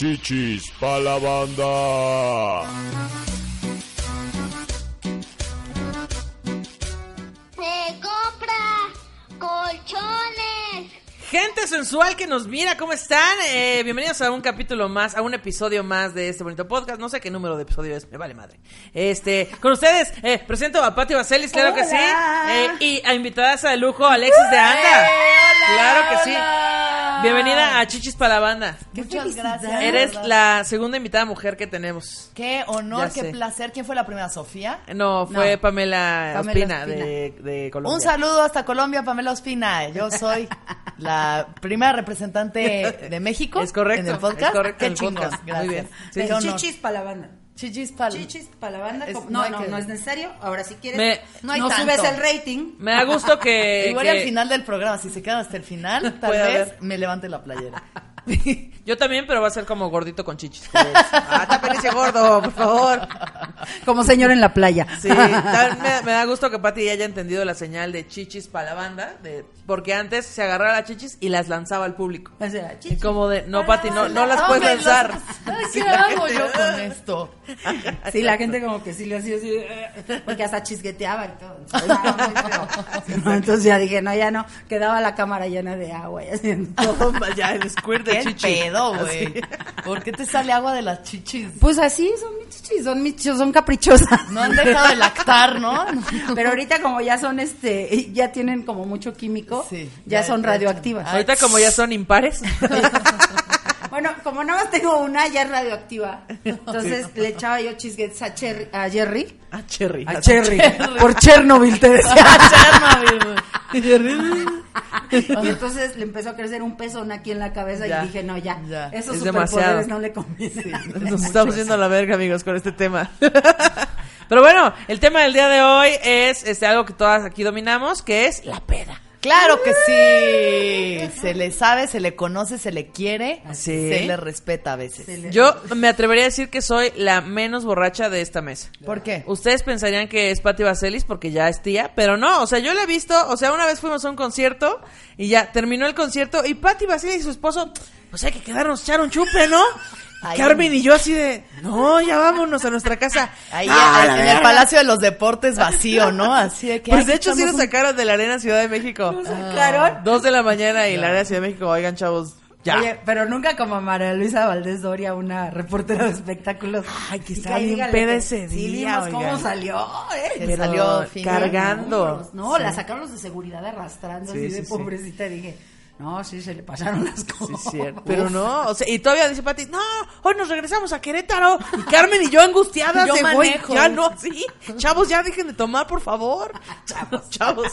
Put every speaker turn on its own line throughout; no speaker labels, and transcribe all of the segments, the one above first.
Chichis pa la banda.
Gente sensual que nos mira, ¿cómo están? Eh, bienvenidos a un capítulo más, a un episodio más de este bonito podcast. No sé qué número de episodio es, me vale madre. Este, con ustedes, eh, presento a Pati Vaselis, claro que sí. Eh, y a invitadas de lujo, Alexis de Anda. claro que sí. Bienvenida a Chichis para la banda.
Muchas gracias.
Eres la segunda invitada mujer que tenemos.
Qué honor,
Ya
qué
sé.
placer. ¿Quién fue la primera? ¿Sofía?
No, fue
No.
Pamela,
Pamela
Ospina,
Ospina.
De, de Colombia.
Un saludo hasta Colombia, Pamela Ospina. Yo soy la primera representante de México.
Es correcto,
En el podcast.
es correcto,
Qué chingón.
podcast. Muy
Gracias.
bien. Sí.
Chichis para la banda.
Chichis pal.
Chichis para la banda.
Es- no
no, no,
que-
no es necesario. Ahora si quieres,
Me-
No
no,
hay
subes
tanto.
el rating.
Me da gusto que...
Igual
que-
al final del programa, si se quedan hasta el final, tal
Puede
vez
haber.
me levante la playera.
Yo también, pero va a ser como gordito con chichis. ah, ese gordo, por favor.
Como señor en la playa.
Sí, me, me da gusto que Pati haya entendido la señal de chichis para la banda, de, porque antes se agarraba las chichis y las lanzaba al público.
O sea,
Y como de, no, Pati, no, no las
No,
puedes lanzar.
¿Qué
la
hago
gente-
yo con esto?
Sí, la gente como que sí le hacía así, eh, porque hasta chisgueteaba y todo. Entonces. No, Entonces ya dije, no, ya no, quedaba la cámara llena de agua y haciendo todo.
Ya el squirt
¿Qué pedo, güey? ¿Por qué te sale agua de las chichis?
Pues así son mis chichis, son mis chichis, son caprichosas.
No han dejado de lactar, ¿no?
Pero ahorita como ya son este, ya tienen como mucho químico,
Sí,
ya,
ya-
son radioactivas.
Ahorita como ya son impares.
Bueno, como nada más tengo una, ya es radioactiva. Entonces le echaba yo chisguetes a, Cherry- a Jerry.
A Cherry.
A Cherry. Por Chernobyl te decía. y entonces le empezó a crecer un pezón aquí en la cabeza
Ya.
y dije, no, ya,
Ya.
esos
Es
superpoderes
demasiado.
no le convienen.
Nos estamos yendo a la verga, amigos, con este tema. Pero bueno, el tema del día de hoy es este, algo que todas aquí dominamos, que es la peda.
Claro que sí. Se le sabe, se le conoce, se le quiere,
Sí.
se le respeta a veces.
Le-
Yo me atrevería a decir que soy la menos borracha de esta mesa.
¿Por qué?
Ustedes pensarían que es Patti Vaselis porque ya es tía, pero no, o sea, yo la he visto, o sea, una vez fuimos a un concierto y ya terminó el concierto y Patti Vaselis y su esposo, pues hay que quedarnos echar un chupe, ¿no?
Ahí
Carmen
en-
y yo así de, no, ya vámonos a nuestra casa.
Ahí
Ah,
en, el. Palacio de los Deportes vacío, ¿no? Así de que.
Pues de hecho sí nos
un-
sacaron de la arena Ciudad de México.
sacaron?
Dos de la mañana y la arena Ciudad de México, oigan chavos, ya.
Oye, pero nunca como María Luisa Valdés Doria, una reportera de espectáculos.
Ay, que
ahí
bien peda ese
Sí,
día,
cómo salió, ¿eh?
Que salió
cargando.
No, la sacaron los de seguridad arrastrando
Sí,
así
sí,
de
sí.
pobrecita. Dije, no, sí, se le pasaron las
Sí,
cosas.
es cierto. Pero no, o sea, y todavía dice Pati, no, hoy nos regresamos a Querétaro. Y Carmen y yo angustiadas
Yo
de,
manejo.
ya no, sí. Chavos, ya dejen de tomar, por favor. Chavos, chavos.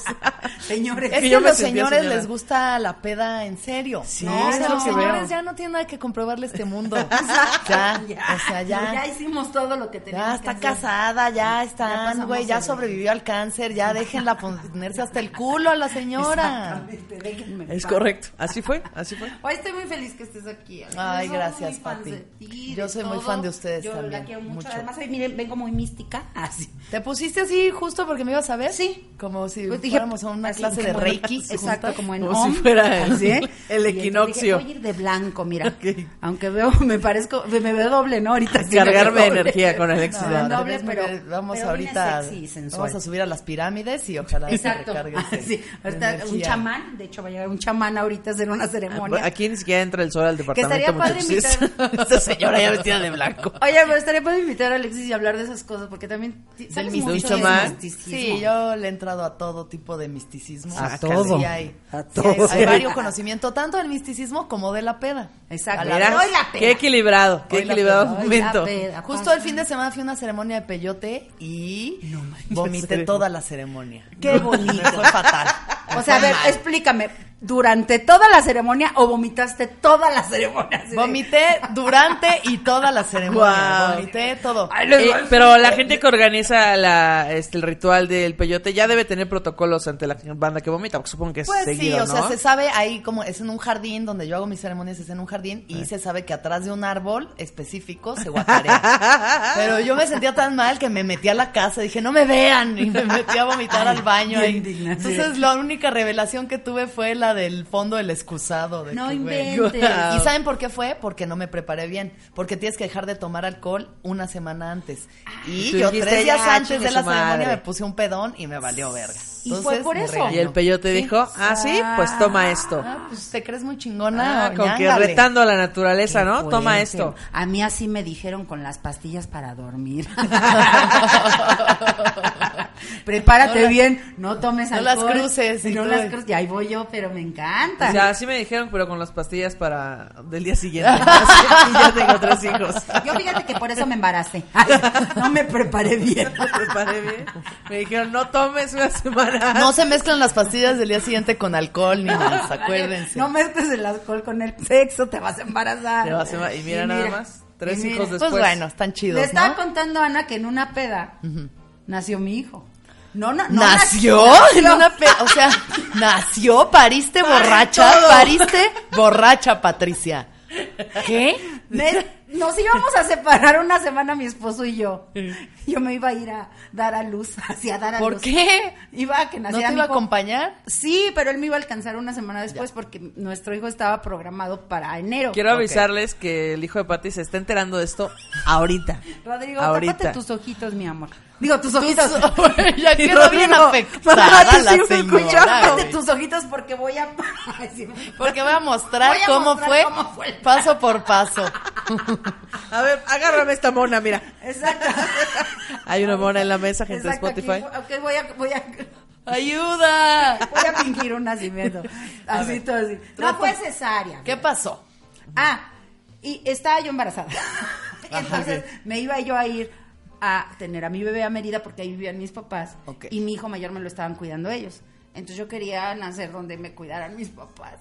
Señores,
Es
que
que
yo
a los
sentía
señores
señora.
les gusta la peda en serio.
Sí,
¿no? O sea,
lo
los
que
señores
veo.
ya no tienen nada que comprobarle a este mundo. ya, o sea, ya.
ya hicimos todo lo que teníamos
Ya
que
está
hacer.
casada, ya
Ya
están, güey, ya sobrevivió al cáncer, ya déjenla ponerse hasta el culo a la señora.
Exactamente, déjenme en
Es
paz.
Así fue, así fue.
Hoy estoy muy feliz que estés aquí. Alex.
Ay, gracias, papi.
ti,
Yo soy muy fan de ustedes
Yo
también,
la quiero mucho.
mucho.
Además, miren, vengo muy mística. Así.
¿Te pusiste así justo porque me ibas a ver?
Sí.
Como si
Pues dije,
fuéramos a una
así
clase de Reiki.
Exacto, como en
Como si
Om,
fuera el-
así,
el equinoccio.
Dije, voy a ir de blanco, mira. Aunque veo, me parezco, me veo doble, ¿no? Ahorita sí
Cargarme
doble.
energía con Alexis
No, te
doble, pero-
vamos
pero
ahorita
sexy
vamos a subir a las pirámides y ojalá
Exacto. Sí, ahorita un chamán, de hecho va a llegar un chamán ahorita a hacer una ceremonia.
Aquí ni siquiera entra el sol al departamento.
estaría padre invitar-
Esta señora ya vestida de blanco.
Oye, pero estaría padre invitar a Alexis y hablar de esas cosas, porque también
Del
mucho de
chamán.
misticismo.
Sí, yo le he entrado a todo tipo de misticismo.
A
Sí
todo.
hay,
A
sí
todo.
hay- hay varios conocimientos, tanto del misticismo como de la peda.
Exacto.
A la.
Hoy la peda.
qué equilibrado, qué
Hoy
equilibrado
peda.
Momento.
la peda,
Justo el fin de semana fui a una ceremonia de peyote y vomité
ceremonia.
toda la ceremonia.
Qué bonito.
Me fue fatal.
O sea, a ver, explícame. Durante toda la ceremonia o vomitaste toda la ceremonia?
Vomité durante y toda la ceremonia.
Guau.
Vomité todo.
Ay,
Eh, pero la gente que organiza la, este, el ritual del peyote ya debe tener protocolos ante la banda que vomita, porque supongo que es
Pues
seguido,
sí, o sea,
¿no?
se sabe ahí como es en un jardín donde yo hago mis ceremonias, es en un jardín y se sabe que atrás de un árbol específico se guacarea. Pero yo me sentía tan mal que me metí a la casa, dije, no me vean, y me metí a vomitar al baño. Entonces la única revelación que tuve fue la del fondo del excusado. De
No
que,
inventes.
¿Y saben por qué fue? Porque no me preparé bien. Porque tienes que dejar de tomar alcohol una semana antes. Y
tú
yo tres días
"Ya,
antes de la ceremonia
madre".
me puse un pedón y me valió verga.
Y fue por eso.
Y el peyote
Sí.
dijo, ah, sí, pues toma esto.
Ah, pues te crees muy chingona.
Ah, con que retando a la naturaleza, ¿no? Toma esto.
A mí así me dijeron con las pastillas para dormir. Prepárate
No las-
bien, no tomes
no
alcohol.
las cruces y
No las cruces. Y ahí voy yo, pero me encanta.
O sea, así me dijeron, pero con las pastillas para del día siguiente. y ya tengo tres hijos.
Yo fíjate que por eso me embaracé. Ay, no me preparé bien.
Me preparé bien. Me dijeron, no tomes una semana.
No se mezclan las pastillas del día siguiente con alcohol, niños, acuérdense.
No mezcles el alcohol con el sexo, te vas a embarazar.
Te vas a- y mira nada más, tres
mira.
hijos
pues
después.
bueno, están chidos,
Le estaba
¿no?
contando a Ana que en una peda nació mi hijo. No, no, no
¿Nació?
nació.
En una pe- o sea, nació, pariste borracha, pariste borracha, Patricia. ¿Qué?
Me- nos íbamos a separar una semana mi esposo y yo. Yo me iba a ir a dar a luz, así a dar a
¿Por
luz.
qué?
Iba a que
¿No
naciera
te
mi
iba a acompañar?
Sí, pero él me iba a alcanzar una semana después porque nuestro hijo estaba programado para enero.
Quiero avisarles que el hijo de Patty se está enterando de esto ahorita.
Rodrigo,
Ahorita.
tápate tus ojitos, mi amor. Digo, tus ojitos.
ya
Y
quedó bien afectada la señora. güey.
tus ojitos porque voy a...
Porque voy a mostrar
Voy a
cómo
mostrar
fue
cómo fue el-
paso por paso.
A ver, agárrame esta mona, mira.
Exacto.
Hay una mona en la mesa, gente de
Exacto, aquí.
Spotify.
Ok, voy a, voy a,
¡Ayuda!
voy a fingir un nacimiento. Así,
ver,
todo así. No fue cesárea.
¿Qué pasó?
Ah, y estaba yo embarazada. Entonces me iba yo a ir a tener a mi bebé a Mérida porque ahí vivían mis papás. Y mi hijo mayor me lo estaban cuidando ellos. Entonces yo quería nacer donde me cuidaran mis papás.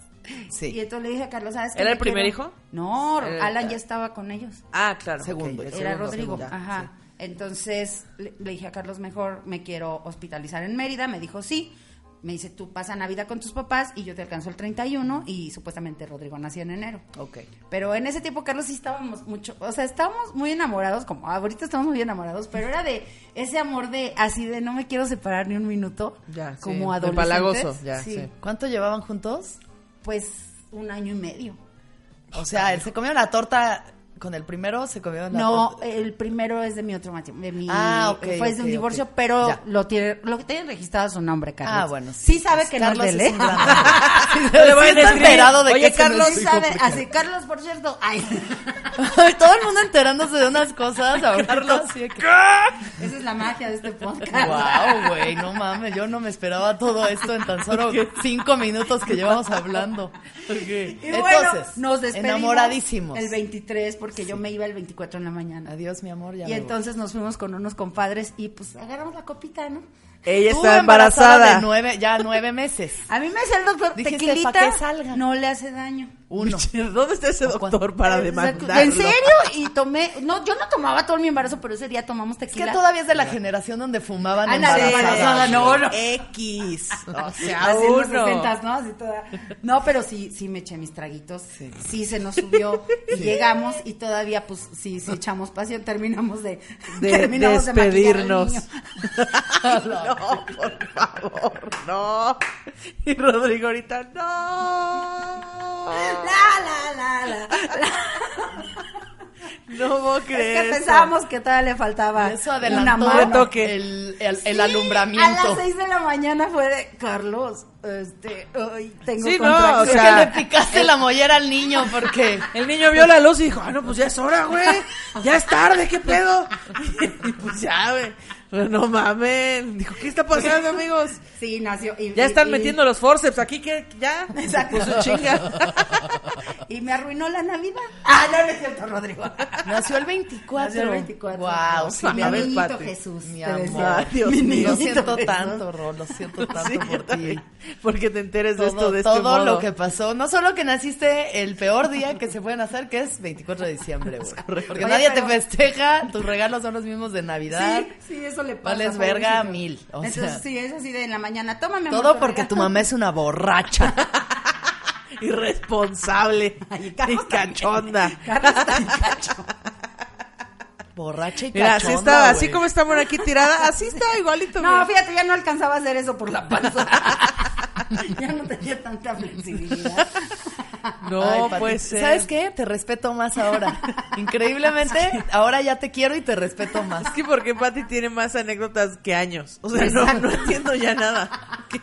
Sí.
Y entonces le dije a Carlos, ¿sabes qué?
¿Era el primer
quiero-
hijo?
No,
Era-
Alan ya estaba con ellos.
Ah, claro.
Segundo,
Era
segundo,
Rodrigo, ajá. Entonces le, le dije a Carlos, mejor me quiero hospitalizar en Mérida. Me dijo, sí. Me dice, tú pasa Navidad con tus papás y yo te alcanzo el 31 y supuestamente Rodrigo nació en enero.
Ok.
Pero en ese tiempo, Carlos, sí estábamos mucho, o sea, estábamos muy enamorados, como ahorita estamos muy enamorados, pero era de ese amor de así de no me quiero separar ni un minuto,
Ya, sí,
como
de
adolescentes.
palagoso, ya, sí.
¿Cuánto llevaban juntos?
Pues un año y medio.
O sea, él se comió la torta con el primero, se comió la
No, el primero es de mi otro matrimonio, de mi,
Ah, ok,
fue de un divorcio, pero
Ya.
lo tiene, lo tiene registrado a su nombre, Carlos.
Ah, bueno,
Sí,
sí.
sabe
Pues
que
Carlos
no es de él.
Le voy a
enterado de
Oye,
que
Carlos,
sabe, así, Carlos, por cierto, ay,
Todo el mundo enterándose de unas cosas. Carlos. Sí, de que-
esa es la magia de este podcast.
Wow, güey, no mames, yo no me esperaba todo esto en tan solo cinco minutos que llevamos hablando.
Y
Entonces,
bueno, nos despedimos
enamoradísimos.
el 23 porque yo me iba el 24 en la mañana.
Adiós, mi amor, ya
Y
me voy.
entonces nos fuimos con unos compadres y pues agarramos la copita, ¿no?
Ella está embarazada.
de nueve, ya nueve meses.
A mí me decía el doctor,
Dijiste,
tequilita
"Pa' que salga".
no le hace daño.
Uno.
¿Dónde está ese
¿O
doctor para
Exacto.
demandarlo?
¿En serio? Y tomé, no, yo no tomaba todo mi embarazo, pero ese día tomamos
Es que
tequila.
todavía es de la generación donde fumaban
Ándale,
embarazadas.
embarazada, no, no.
X. O sea,
Así en los
uno.
60, ¿no? Así toda. No, pero sí, sí me eché mis traguitos. Sí, se nos subió. Y llegamos y todavía, pues, sí, sí echamos pasión. Terminamos de,
De
terminamos de maquillar al
despedirnos.
niño.
no, por favor, no. Y Rodrigo ahorita, no.
La, la, la, la.
No puedo
Es
creer.
que pensábamos que todavía le faltaba
Eso
una
adelantó
mano.
el, el, el
Sí,
alumbramiento.
A las 6 de la mañana fue de Carlos, este, hoy tengo
Sí, no,
contracciones".
o
Es
sea,
que le picaste la mollera al niño porque
El niño vio la luz y dijo, ah, no, pues ya es hora, güey. Ya es tarde, ¿qué pedo? Y pues ya, güey. No mamen. Dijo, ¿qué está pasando, amigos?
Sí, nació. y-
Ya
y-
están
y-
metiendo los forceps aquí, que ya.
Exacto.
Su chinga.
Y me arruinó la Navidad. Ah, no, no es cierto, Rodrigo.
Nació el 24.
Nació el 24.
Wow, sí,
mi
Pati.
Jesús.
mi amor.
Ay, Dios
Mi
mío.
Lo siento tanto, Ro, lo siento tanto
Sí,
por ti.
Porque te enteres de esto
Todo,
de este
todo
modo.
lo que pasó. No solo que naciste el peor día que se pueden hacer, que es 24 de diciembre, güey. Porque
Oye,
nadie
pero-
te festeja, tus regalos son los mismos de Navidad.
Sí, sí, eso le pasa.
Vales verga
pobrecito.
mil, o
Entonces,
sea.
sí, es así de en la mañana. Tómame
Todo porque tu mamá es una borracha.
Irresponsable.
Ay,
y cachonda.
Borracha y
Mira,
cachonda,
así estaba, así como está por aquí tirada, así está igualito.
No,
mira.
fíjate, ya no alcanzaba a hacer eso por la panza. ya no tenía tanta flexibilidad.
No
Ay, Pati,
puede ser.
¿Sabes qué? Te respeto más ahora. Increíblemente, ahora ya te quiero y te respeto más.
Es que porque Patty tiene más anécdotas que años. O sea, no, no entiendo ya nada. ¿Qué,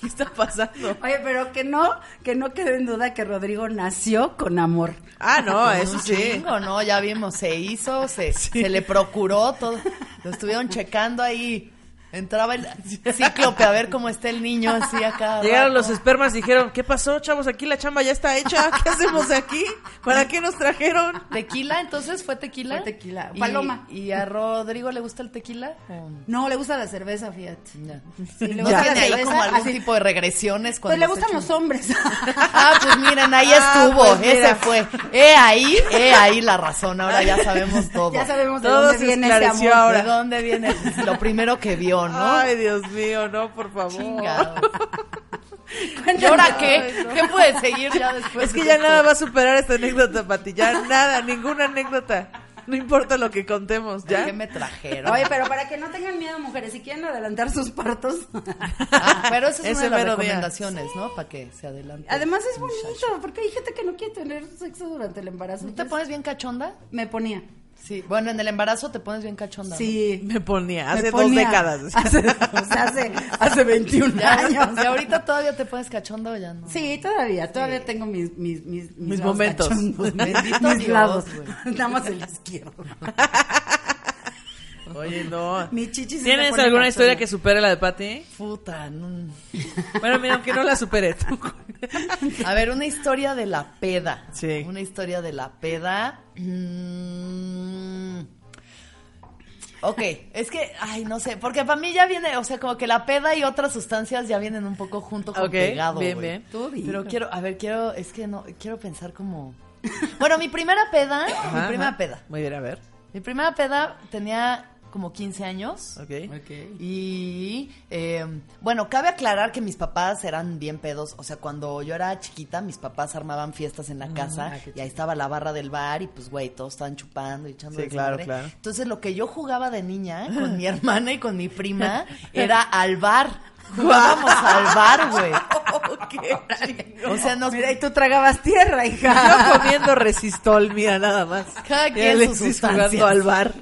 qué está pasando?
Oye, pero que no, que no quede en duda que Rodrigo nació con amor.
Ah, no, eso
Un
sí.
chingo, ¿no? Ya vimos, se hizo, se, se le procuró todo. Lo estuvieron checando ahí. Entraba el cíclope a ver cómo está el niño así acá.
Llegaron los espermas y dijeron, ¿qué pasó, chavos? Aquí la chamba ya está hecha. ¿Qué hacemos aquí? ¿Para qué nos trajeron?
¿Tequila? Entonces fue tequila.
Fue tequila.
¿Y-
Paloma.
¿Y a Rodrigo le gusta el tequila?
No, le gusta la cerveza, fíjate.
Ya.
Sí, le
¿No
la cerveza,
como algún
así-
tipo de regresiones?
Pues
cuando
le
se
gustan los hombres.
Ah, pues miren, ahí
Ah,
estuvo,
pues
ese fue. He ahí, he ahí la razón, ahora ya sabemos todo.
ya sabemos de
Todo
dónde viene ese amor.
ahora.
¿De dónde viene? Pues, Lo primero que vio, ¿no?
Ay, Dios mío, no, por favor.
Chingado. ¿Y ahora qué? ¿Qué puede seguir ya después?
Es que
de
ya
esto?
nada va a superar esta anécdota, Pati. Ya nada, ninguna anécdota. No importa lo que contemos, ¿ya?
¿Qué me trajeron?
Oye, pero para que no tengan miedo, mujeres, si quieren adelantar sus partos.
Ah, pero esa es
Ese
una de las recomendaciones, ¿no? Para que se adelante.
Además es bonito, porque hay gente que no quiere tener sexo durante el embarazo.
¿No te pones bien cachonda?
Me ponía.
Sí. Bueno, en el embarazo te pones bien cachonda. ¿no?
Sí.
Me ponía,
me
hace dos décadas.
Hace, o sea, hace, hace 21
Ya,
años.
¿Y ahorita todavía te pones cachonda o ya no?
Sí, todavía, todavía tengo mis, mis, mis,
Mis momentos.
cachondos,
Bendito
mis
Dios,
lados. Nada más el izquierdo.
Oye, no.
Mi chichi sí se
¿Tienes alguna historia que supere la de Pati?
Puta, no.
Bueno, mira, aunque no la supere tú.
A ver, una historia de la peda.
Sí.
Una historia de la peda. Mm. Ok, es que, ay, no sé, porque para mí ya viene, o sea, como que la peda y otras sustancias ya vienen un poco junto con
Ok,
pegado.
bien,
güey.
bien.
Tú di.
Pero quiero, a ver, quiero, es que no, quiero pensar como. Bueno, mi primera peda, mi primera
ajá.
peda.
Muy bien, a ver.
Mi primera peda tenía como 15 años.
Ok.
Y eh, bueno, cabe aclarar que mis papás eran bien pedos. O sea, cuando yo era chiquita, mis papás armaban fiestas en la casa y ahí estaba la barra del bar y pues, güey, todos estaban chupando y echando
Sí, claro, claro.
Entonces, lo que yo jugaba de niña con mi hermana y con mi prima era al bar. Jugábamos al bar, güey. O sea, nos,
Mira, y tú tragabas tierra,
Yo
hija.
comiendo resistol, mira, nada más.
Cada
Y
quien sus
jugando al bar.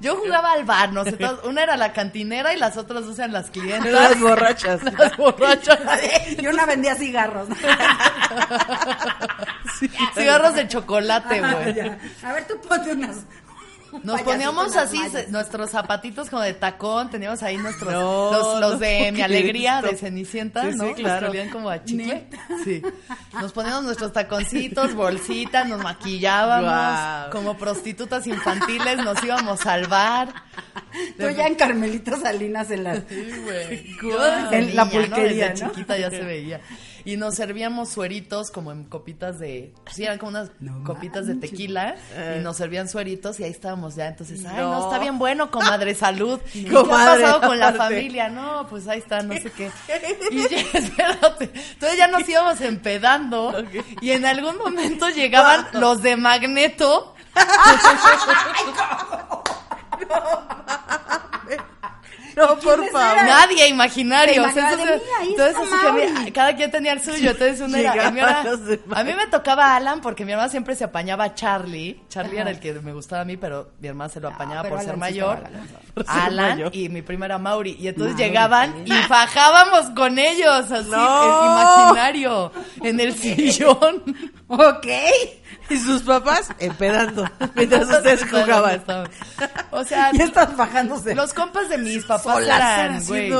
Yo jugaba al bar, no sé, todas- una era la cantinera y las otras dos eran las clientas.
Las borrachas.
Las borrachas.
Y una vendía cigarros.
Cigarros de chocolate, güey.
A ver, tú ponte unas.
Nos poníamos así se- nuestros zapatitos como de tacón, teníamos ahí nuestros
No,
los, los
no
de mi alegría de. Cenicienta,
Sí,
¿no?
sí,
Los
claro.
olían como a chicle. Sí. Nos poníamos nuestros taconcitos, bolsitas, nos maquillábamos, como prostitutas infantiles nos íbamos al bar.
Tú ya en Carmelita Salinas en la.
Yo desde
En la
niña, ¿no?
pulquería,
Desde
¿no?
chiquita ya se veía. Y nos servíamos sueritos como en copitas de... Sí, eran como unas copitas de tequila. Y nos servían sueritos y ahí estábamos ya. Entonces, ay, no,
No.
está bien bueno, comadre, salud. ¿Y ¿Qué ha pasado con la
aparte.
familia? No, pues ahí está, no sé qué. Y ya, espérate. Entonces ya nos íbamos empedando. Y en algún momento llegaban los de Magneto.
No, por favor.
Nadie imaginario. O sea, entonces, así que cada quien tenía el suyo. Entonces uno era, a mí, a me tocaba Alan porque mi hermana siempre se apañaba a Charlie. Charlie era el que me gustaba a mí, pero mi hermana se lo apañaba
pero
por ser mayor.
Alan.
Por ser
Alan
mayor.
y mi prima era Mauri. Y entonces llegaban y fajábamos con ellos, así,
No.
en imaginario, en el sillón.
Ok.
Y sus papás empedando mientras ustedes jugaban.
O sea,
Ya estás bajándose.
los compas de mis papás eran, güey.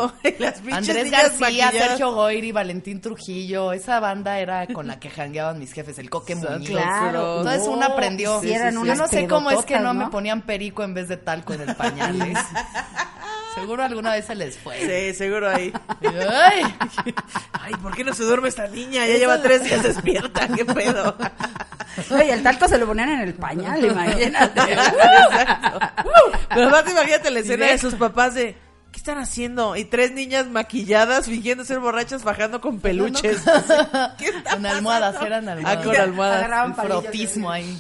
Andrés García. Sergio Goyri, Valentín Trujillo, esa banda era con la que jangueaban mis jefes, el Coque Muñiz.
Claro.
Entonces
No,
uno aprendió. Yo no sé cómo es que no, me ponían perico en vez de talco en el pañal. Seguro alguna vez se les fue.
Sí, seguro ahí.
Ay,
Ay, ¿por qué no se duerme esta niña? Ya lleva tres días despierta, qué pedo.
Oye, el talco se lo ponían en el pañal, imagínate.
Pero aparte imagínate la escena de sus papás de ¿Qué están haciendo? Y tres niñas maquilladas fingiendo ser borrachas bajando con peluches. ¿Qué está
con almohadas, eran almohadas.
Ah, con almohadas.
El frotismo ahí.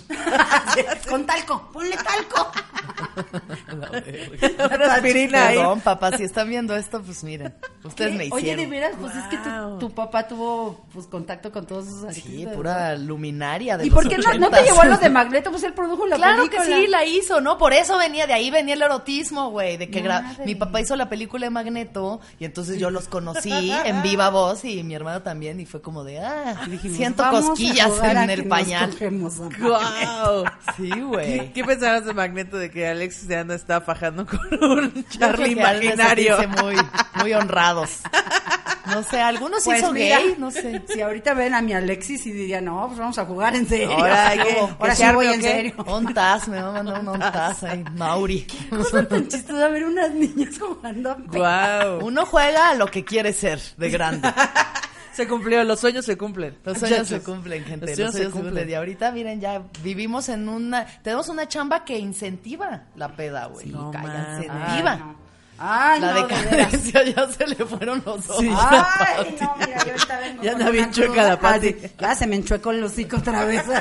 Con talco, ponle talco.
Una aspirina ahí.
Perdón, papá, si están viendo esto, pues miren, ustedes me
Oye,
hicieron.
de veras, pues es que tu,
Wow.
tu papá tuvo pues contacto con todos esos
Sí,
artistas.
pura luminaria de
¿Y
los
por qué no, no te llevó a los de Magneto? Pues él produjo la
Claro que
película.
sí, la hizo, ¿no? Por eso venía, de ahí venía el erotismo, güey, de que mi papá hizo la película de Magneto y entonces yo los conocí en viva voz y mi hermano también y fue como de, ah,
Dijimos,
siento
"Vamos a
cosquillas en el pañal.
cogemos a Magneto".
¡Guau!
Sí,
¿Qué,
güey.
qué pensabas de Magneto de que Alex de Anda está fajando con un Charlie
que
imaginario?
muy, muy honrados. No sé, algunos sí
Pues
son
mira,
gay, no sé.
Si ahorita ven a mi Alexis y dirían, no, pues vamos a jugar en serio.
Ahora que- que
sí
se
voy en
¿o qué?
serio.
Un taz, me va a mandar un taz ahí, Mauri.
Cosa tan chistosa ver unas niñas jugando.
¡Guau!
Uno juega a lo que quiere ser de grande.
Se cumplió, los sueños se cumplen.
Los sueños
Muchachos.
se cumplen, gente.
Los
Los
sueños se
se cumplen. Y ahorita, miren, ya vivimos en una. Tenemos una chamba que incentiva la peda, güey.
No mames.
Ay,
viva.
no. Ay,
La
no, de
decadencia ya se le fueron los ojos.
Sí.
Ay, no, mira, yo ahorita vengo
Ya anda bien chueca la Pati.
Ah, sí, Ya se me enchuecó el hocico otra vez.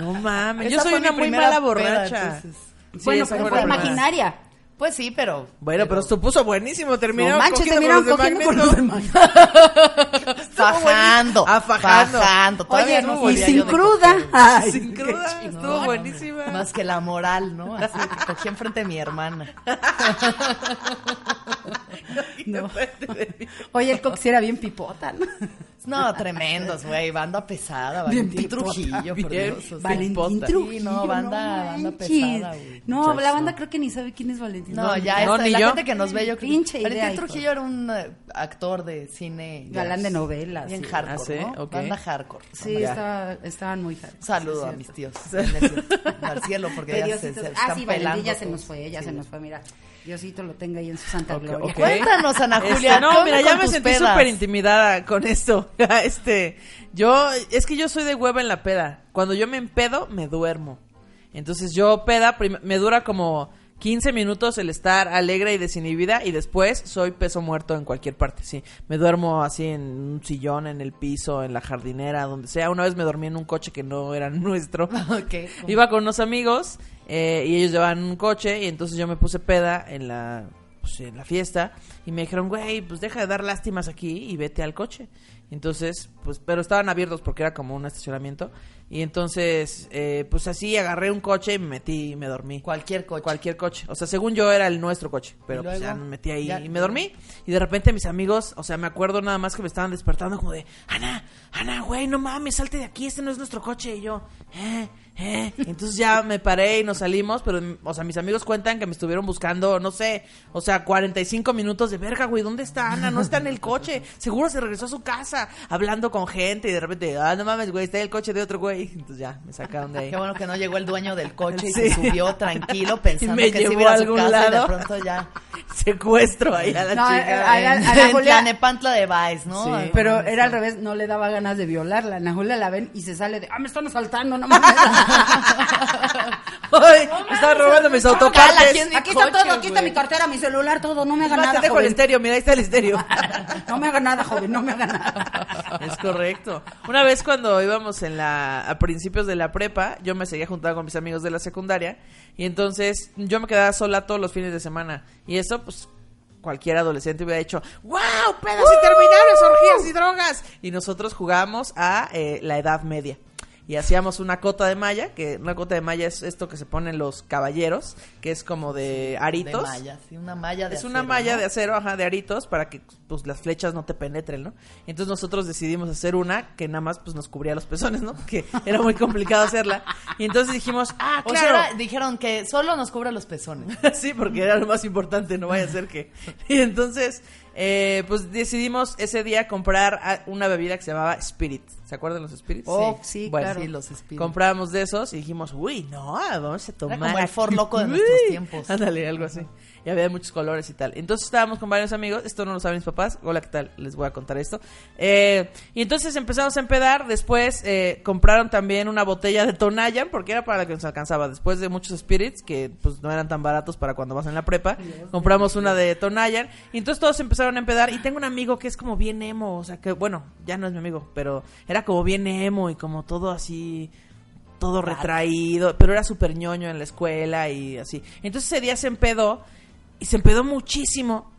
No mames, yo soy una muy mala
peda,
borracha.
entonces.
Sí,
bueno, pero
fue
imaginaria.
Pues sí, pero.
Bueno, pero se puso buenísimo. Terminó
No manches,
cogiendo
terminaron
con los de
cogiendo con
Magneto.
los de Magneto.
Fajando.
Ah, fajando.
Fajando. Todavía
Oye,
no
y sin cruda. Ay,
Sin cruda, estuvo buenísima.
Más que la moral, ¿no? Así que cogí enfrente de mi hermana.
No. Oye, el cox sí era bien pipota, ¿no?
No, tremendos, güey. Banda pesada. Valentín Trujillo, por Dios.
Valentín. Trujillo.
Sí, no, banda- banda pesada, güey.
No,
Muchachos,
la
no.
banda creo que ni sabe quién es Valentín.
No, ya
no,
esta-
ni
la
yo.
gente que nos ve, yo creo
Pinche idea,
Valentín. Trujillo era un eh, actor de cine.
Galán de novelas,
Bien
sí.
hardcore,
Ah, sí,
¿no? Banda hardcore.
Sí, estaba, estaban muy hard.
Un saludo
Sí,
a
es
mis tíos. Al cielo, porque ya se, se
ah,
están
sí. Valentín ya se nos fue, ya se nos fue, mira. Diosito lo tenga ahí en su santa
Ok,
gloria.
ok.
Cuéntanos, Ana
Este,
Julia. ¿qué
no, mira, ya me sentí súper intimidada con esto. este, yo, es que yo soy de hueva en la peda. Cuando yo me empedo, me duermo. Entonces yo peda, me dura como 15 minutos el estar alegre y desinhibida y después soy peso muerto en cualquier parte, sí. Me duermo así en un sillón, en el piso, en la jardinera, donde sea. Una vez me dormí en un coche que no era nuestro.
Ok, ¿cómo?
Iba con unos amigos eh, y ellos llevaban un coche y entonces yo me puse peda en la, pues, en la fiesta y me dijeron, güey, pues deja de dar lástimas aquí y vete al coche. Entonces, pues, pero estaban abiertos porque era como un estacionamiento y entonces, eh, pues así agarré un coche y me metí y me dormí.
Cualquier coche.
Cualquier coche. O sea, según yo era el nuestro coche. Pero
¿Y
pues ya me metí ahí
Ya-
y me dormí. Y de repente mis amigos, o sea, me acuerdo nada más que me estaban despertando como de, Ana, Ana, güey, no mames, salte de aquí, este no es nuestro coche. Y yo, eh, eh. Entonces ya me paré y nos salimos, pero, o sea, mis amigos cuentan que me estuvieron buscando, no sé, o sea, 45 minutos de verga, güey, ¿dónde está Ana? No está en el coche. Seguro se regresó a su casa hablando con gente y de repente, ah, no mames, güey, está en el coche de otro güey. Entonces ya me sacaron de ahí.
Qué bueno que no llegó el dueño del coche y se subió tranquilo pensando
me
que
llevó
se iba a
a
su
algún
casa y
lado.
de pronto ya
Secuestro ahí a la
No,
chica.
a-
en
Julia-
Tlanepantla de Baez, ¿no?
Sí.
Pero era al revés, no le daba ganas de violarla. Ana Julia la ven y se sale de, ah, me están asaltando, no mames.
Ay, robando mis autopartes.
¿quién- mi
aquí está
coche,
todo, aquí está mi cartera, mi celular, todo, no me haga nada,
te dejo el
joven.
estéreo, mira, ahí está el estéreo.
No me haga nada, joven, no me haga nada.
Es correcto. Una vez cuando íbamos en la a principios de la prepa, yo me seguía juntando con mis amigos de la secundaria y entonces yo me quedaba sola todos los fines de semana y eso pues cualquier adolescente hubiera dicho, "Wow, pedas interminables, orgías y drogas." Y nosotros jugábamos a eh, la Edad Media. Y hacíamos una cota de malla, que una cota de malla es esto que se ponen los caballeros, que es como de
De
aritos.
malla, sí, una malla de
es una
acero,
malla
¿no?
de acero, ajá, de aritos, para que pues las flechas no te penetren, ¿no? Entonces nosotros decidimos hacer una que nada más pues nos cubría los pezones, ¿no? Porque era muy complicado hacerla. Y entonces dijimos, ah,
O sea,
claro.
dijeron que solo nos cubra los pezones.
sí, porque era lo más importante, no vaya a ser que. Y entonces, eh, pues decidimos ese día comprar una bebida que se llamaba Spirit. ¿Se acuerdan los Spirits?
Oh, sí,
Bueno,
claro.
Sí, los Spirit.
Compramos de esos y dijimos, uy, no, vamos a tomar.
como el
aquí".
Ford Loco de nuestros tiempos.
Ándale, algo así. Y había muchos colores y tal. Entonces estábamos con varios amigos. Esto no lo saben mis papás. Hola, ¿qué tal? Les voy a contar esto. Eh, y entonces empezamos a empedar. Después eh, compraron también una botella de Tonayan porque era para la que nos alcanzaba. Después de muchos spirits que pues no eran tan baratos para cuando vas en la prepa, compramos una de Tonayan. Y entonces todos empezaron a empedar. Y tengo un amigo que es como bien emo. O sea, que bueno, ya no es mi amigo, pero era como bien emo y como todo así todo retraído, pero era súper ñoño en la escuela y así. Entonces ese día se empedó y se empedó muchísimo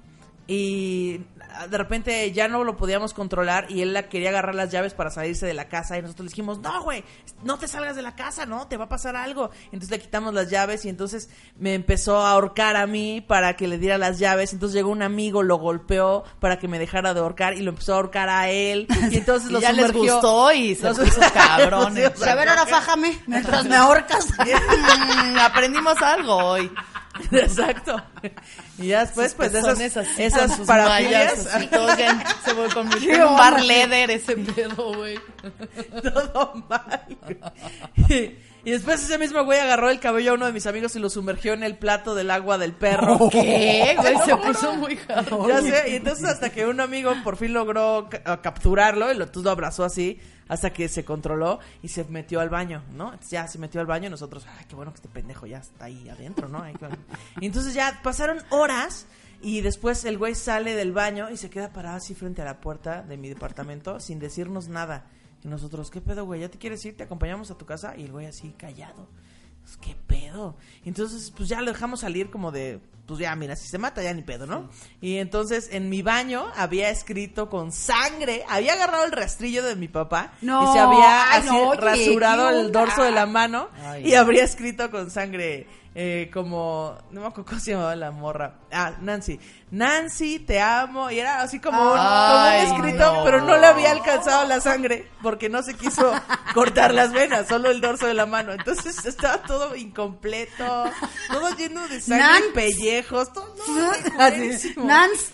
y de repente ya no lo podíamos controlar y él la quería agarrar las llaves para salirse de la casa y nosotros le dijimos, no, güey, no te salgas de la casa, no, te va a pasar algo. Entonces le quitamos las llaves y entonces me empezó a ahorcar a mí para que le diera las llaves. Entonces llegó un amigo, lo golpeó para que me dejara de ahorcar y lo empezó a ahorcar a él. Y entonces
Y
lo
ya les gustó y se
Los-
puso cabrones.
Sí, o sea,
A ver, ahora fájame mientras me ahorcas.
Aprendimos algo hoy.
Exacto. Y ya después, pues, esas,
así,
esas parafilias,
así, todo ya se me convirtió en un bar leather ese pedo, güey.
todo mal. Y, y después ese mismo güey agarró el cabello a uno de mis amigos y lo sumergió en el plato del agua del perro.
¿Qué? Güey, se puso muy.
Ya sé, y entonces hasta que un amigo por fin logró capturarlo y lo, entonces lo abrazó así hasta que se controló y se metió al baño, ¿no? Ya se metió al baño y nosotros, ay, qué bueno que este pendejo ya está ahí adentro, ¿no? Y entonces ya pasaron horas y después el güey sale del baño y se queda parado así frente a la puerta de mi departamento sin decirnos nada. Y nosotros, ¿qué pedo, güey? ¿Ya te quieres ir? ¿Te acompañamos a tu casa? Y el güey así callado. Pues, ¿Qué pedo? Entonces, pues ya lo dejamos salir como de, pues ya, mira, si se mata ya ni pedo, ¿no? Y entonces en mi baño había escrito con sangre, había agarrado el rastrillo de mi papá
No,
y se había así
no, oye,
rasurado
¿qué
el dorso de la mano
Ay,
y habría escrito con sangre eh, como, no me acuerdo cómo se llamaba la morra. Ah, Nancy. Nancy, te amo. Y era así como un,
Ay,
como un escrito,
no.
pero no le había alcanzado la sangre porque no se quiso cortar las venas, solo el dorso de la mano. Entonces estaba todo incompleto, todo lleno de sangre, y pellejos, todo. no.
Nans.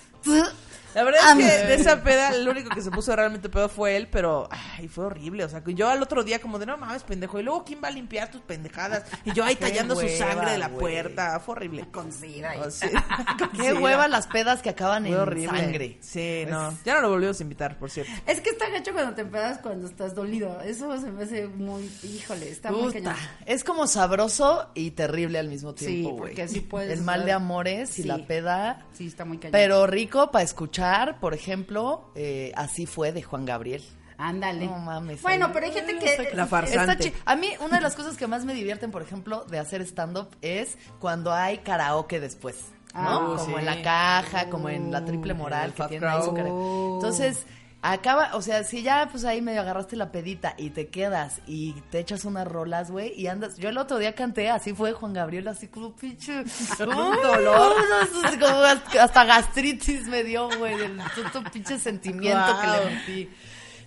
La verdad es que
Am-
de esa peda, el único que se puso realmente pedo fue él, pero ay, fue horrible. O sea, que yo al otro día, como de no mames, pendejo. Y luego, ¿quién va a limpiar tus pendejadas? Y yo ahí tallando su sangre de la puerta. Fue horrible.
Con sida y-
O sea, con
Qué hueva las pedas que acaban
Fue
en
horrible.
sangre.
Sí, no. Ya no lo volvimos a invitar, por cierto.
Es que está gacho cuando te empedas cuando estás dolido. Eso se me hace muy. Híjole, está muy cañón.
es como sabroso y terrible al mismo tiempo,
Sí,
güey.
porque así puedes
El mal de amores y
Sí.
la peda.
Sí, está muy cañón.
Pero rico para escuchar, por ejemplo, eh, Así fue de Juan Gabriel.
Ándale.
No mames.
Bueno, pero hay gente que.
La farsante.
A mí, una de las cosas que más me divierten, por ejemplo, de hacer stand-up es cuando hay karaoke después. ¿no?
Ah,
como
sí.
en la caja, como en la triple moral que tiene ahí su cara- Entonces, acaba, o sea, si ya pues ahí medio agarraste la pedita y te quedas y te echas unas rolas, güey, y andas. Yo el otro día canté, así fue Juan Gabriel, así como pinche. un dolor. como hasta gastritis me dio, güey, del todo pinche sentimiento que le metí.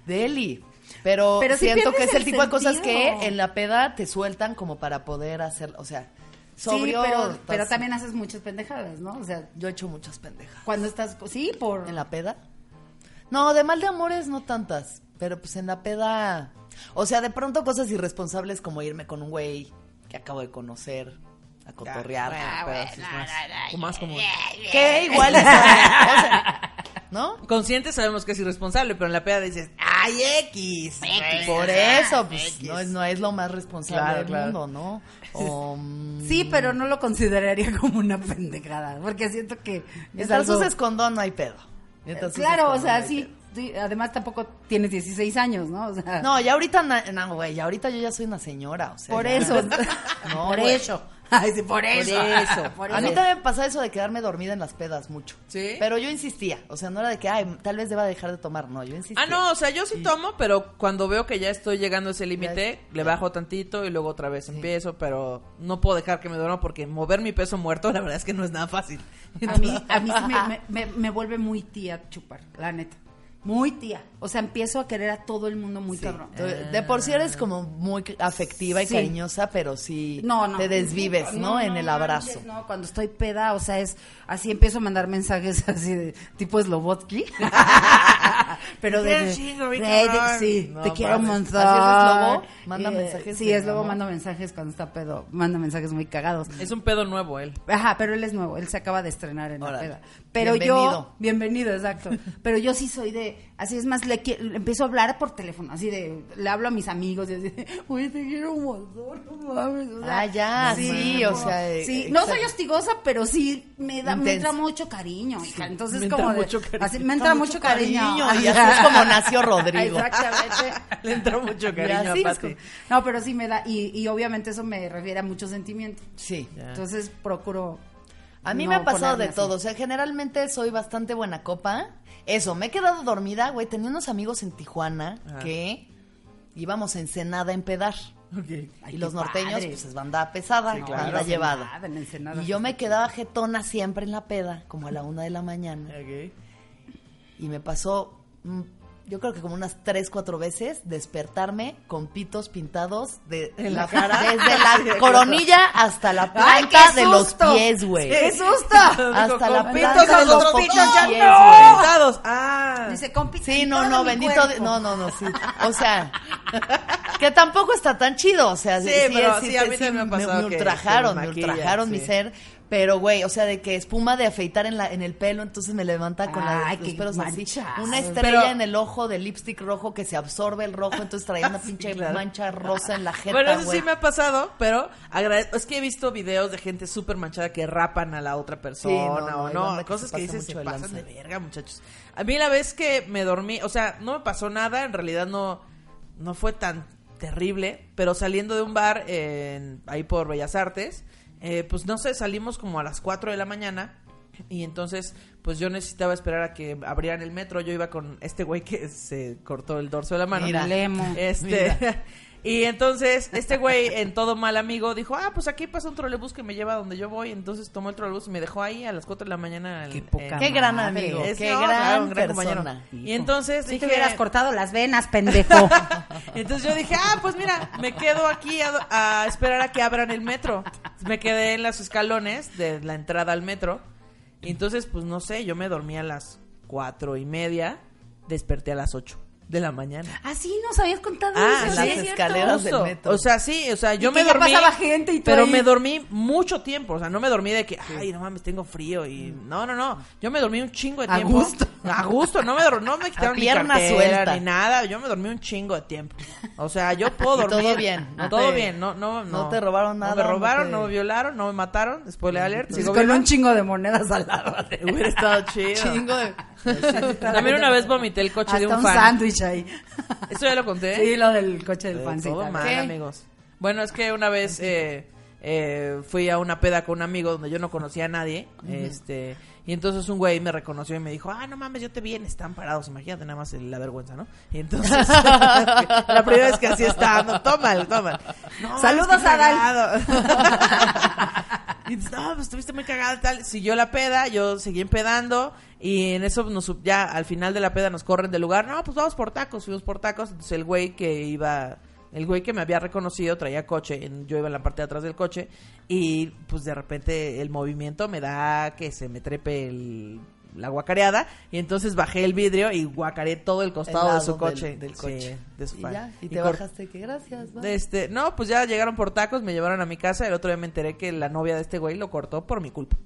De Eli. Pero,
Pero
siento que es el
el
tipo de cosas que en la peda te sueltan como para poder hacer, o sea, sobrio.
sí, pero, también haces muchas pendejadas, ¿no? O sea,
Yo he hecho muchas pendejas.
cuando estás. Sí, por.
¿En la peda? No, de mal de amores no tantas. Pero pues en la peda. O sea, de pronto cosas irresponsables como irme con un güey que acabo de conocer a cotorrear.
Ah, bueno, más, como.
Que igual es. o sea, ¿No?
Consciente sabemos que es irresponsable, pero en la peda dices, ¡ay, X!
Por eso, pues no es, no es lo más responsable
Claro,
del
claro.
mundo, ¿no? O,
Sí, pero no lo consideraría como una pendejada. Porque siento que. Es algo-
uses condón no hay pedo. Uses
Claro, o sea, sí. sí, además tampoco tienes 16 años, ¿no? O sea,
No, ya ahorita, no, güey, ya ahorita yo ya soy una señora, o sea.
por
ya-
eso.
No,
por eso. Ay, sí, por eso.
eso.
Por
A mí también me pasa eso de quedarme dormida en las pedas mucho.
¿Sí?
Pero yo insistía, o sea, no era de que, ay, tal vez deba dejar de tomar, no, yo insistía.
Ah, no, o sea, yo sí tomo, pero cuando veo que ya estoy llegando a ese límite, le bajo tantito y luego otra vez empiezo, pero no puedo dejar que me duerma porque mover mi peso muerto, la verdad es que no es nada fácil.
A mí, a mí sí me, me- me- me vuelve muy tía chupar, la neta. Muy tía. O sea, empiezo a querer a todo el mundo muy cabrón.
Tú- De por sí eres como muy afectiva y
Sí.
cariñosa, pero sí
No, no.
te desvives, ¿no? en el abrazo.
No, cuando estoy peda, o sea, es así empiezo a mandar mensajes así de tipo Slobotsky. Pero de,
chingo, mi
de- sí,
No,
te quiero un montón.
¿Así es? Manda
Eh,
mensajes
Sí, es Lobo, manda mensajes cuando está pedo, manda mensajes muy cagados.
Es un pedo nuevo él.
Ajá, pero él es nuevo, él se acaba de estrenar en la peda. Pero
Bienvenido.
yo, bienvenido, exacto. Pero yo sí soy de, así es más, le, le empiezo a hablar por teléfono, así de, le hablo a mis amigos y así, oye, te quiero un montón, no mames. O sea,
Ah, ya, sí, o sea, eh,
Sí, no soy hostigosa, pero sí me da, me entra mucho cariño, hija. Entonces,
Me entra
como de-
mucho cariño.
así, me entra mucho cariño.
Y así es como nació Rodrigo.
Exactamente.
Le entró mucho cariño
así
a Pati.
No, pero sí me da, y, y obviamente eso me refiere a mucho sentimiento.
Sí.
Entonces procuro.
A mí
no
me ha pasado de
así.
todo. O sea, generalmente soy bastante buena copa. Eso, me he quedado dormida, güey. Tenía unos amigos en Tijuana
Ajá.
que íbamos a Ensenada a empedar.
Ay,
y los norteños,
padre.
pues es banda pesada,
Sí, claro.
banda
En
llevada.
En
Y yo me quedaba jetona siempre en la peda, como a la una de la mañana. Y me pasó, yo creo que como unas tres, cuatro veces, despertarme con pitos pintados de
¿En la cara?
Desde la coronilla hasta la
¡Ay,
planta de los pies, güey.
¡Qué susto!
Hasta la
con
planta
pitos
de los pies,
pitos ya
güey.
no. Pintados. Ah.
Dice, con
Sí, no, no, bendito. de- no, no, no, sí. O sea, que tampoco está tan chido. O sea,
Sí,
sí,
pero
sí,
sí,
sí,
a mí
sí,
también me ha pasado
me ultrajaron, me
maquilla,
ultrajaron mi ser. Pero, güey, o sea, de que espuma de afeitar en, la, en el pelo, entonces me levanta con la-
Ay,
los
qué
pelos así.
manchado.
Una estrella
Pero-
en el ojo de lipstick rojo que se absorbe el rojo, entonces traía una pinche
claro.
mancha rosa en la jeta,
Bueno, eso sí me ha pasado, pero agrade- es que he visto videos de gente súper manchada que rapan a la otra persona
no, no,
o no,
que
cosas
se
que dices se pasan
lanza.
de verga, muchachos. A mí la vez que me dormí, o sea, no me pasó nada, en realidad no, no fue tan terrible, pero saliendo de un bar en- ahí por Bellas Artes, eh, pues no sé, salimos como a las 4 de la mañana y entonces pues yo necesitaba esperar a que abrieran el metro, yo iba con este güey que se cortó el dorso de la mano.
Mira.
Lemo.
Este, y entonces este güey, en todo mal amigo, dijo, ah, pues aquí pasa un trolebús que me lleva a donde yo voy. Entonces tomó el trolebús y me dejó ahí a las 4 de la mañana. en-
Qué poca
en-
Qué gran amigo,
Es-
qué
no,
gran,
claro, un gran
persona.
Y entonces
Si
dije,
te hubieras cortado las venas, pendejo.
entonces yo dije, ah, pues mira, me quedo aquí a, a esperar a que abran el metro. Me quedé en los escalones de la entrada al metro. Y entonces, pues no sé, yo me dormí a las cuatro y media, desperté a las ocho de la mañana.
Ah, sí, nos habías contado
Ah,
eso.
en
sí,
las escaleras del metro.
O sea, sí, o sea, yo
Y
me dormí.
pasaba gente y
pero
ahí.
me dormí mucho tiempo. O sea, no me dormí de que, ay, no mames, tengo frío. Y no, no, no. Yo me dormí un chingo de
A
tiempo.
gusto.
A gusto. No me, no me quitaron mi
pierna
cartera
suelta.
ni nada. Yo me dormí un chingo de tiempo. O sea, yo puedo
Y todo
dormir.
bien, no
todo
te-
bien. No, no, no.
no te robaron nada,
No me
no
robaron,
te-
no me violaron, no me mataron. Spoiler alert. Sigo
Con
viva.
un chingo de monedas al lado.
Hubiera estado chido.
Chingo de...
También una vez vomité el coche de un
un
fan.
sándwich ahí.
¿Eso ya lo conté?
Sí, lo del coche del
Eh,
fan.
todo mal,
¿Qué?
amigos. Bueno, es que una vez eh, eh, fui a una peda con un amigo donde yo no conocía a nadie, este, y entonces un güey me reconoció y me dijo, ah, no mames, yo te vi en Están Parados, imagínate nada más la vergüenza, ¿no? Y entonces, la primera vez que así estando, tómalo, tómalo. No,
Saludos a Dal.
Y no, pues estuviste muy cagada y tal. Siguió la peda, yo seguí empedando y en eso nos, ya al final de la peda nos corren del lugar. No, pues vamos por tacos, fuimos por tacos. Entonces el güey que iba, el güey que me había reconocido traía coche, yo iba en la parte de atrás del coche y pues de repente el movimiento me da que se me trepe el, la guacareada y entonces bajé el vidrio y guacareé todo el costado
El
de su coche.
del coche.
de su
Y ya, y
Y
te bajaste, que gracias. bye.
este, no, pues ya llegaron por tacos, me llevaron a mi casa. El otro día me enteré que la novia de este güey lo cortó por mi culpa.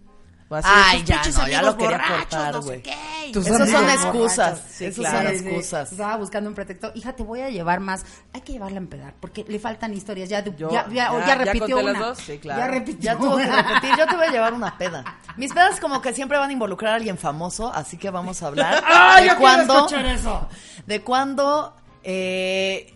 Así,
Ay,
"Tus
ya no, ya lo quería
borrachos,
cortar,
no sé
güey. Esos son excusas. Sí, Esos
claro.
son excusas.
Estaba buscando un pretexto. Hija, te voy a llevar más. Hay que llevarla a empedar porque le faltan historias. Ya,
Yo-
ya, ya,
ya-
ya
ya
repitió
conté las
una.
dos, sí, claro.
Ya repitió
Ya tuvo que
una.
repetir, yo te voy a llevar una peda. Mis pedas como que siempre van a involucrar a alguien famoso, así que vamos a hablar
¡Ah,
de
yo
cuando
escuchar eso!
de cuando eh,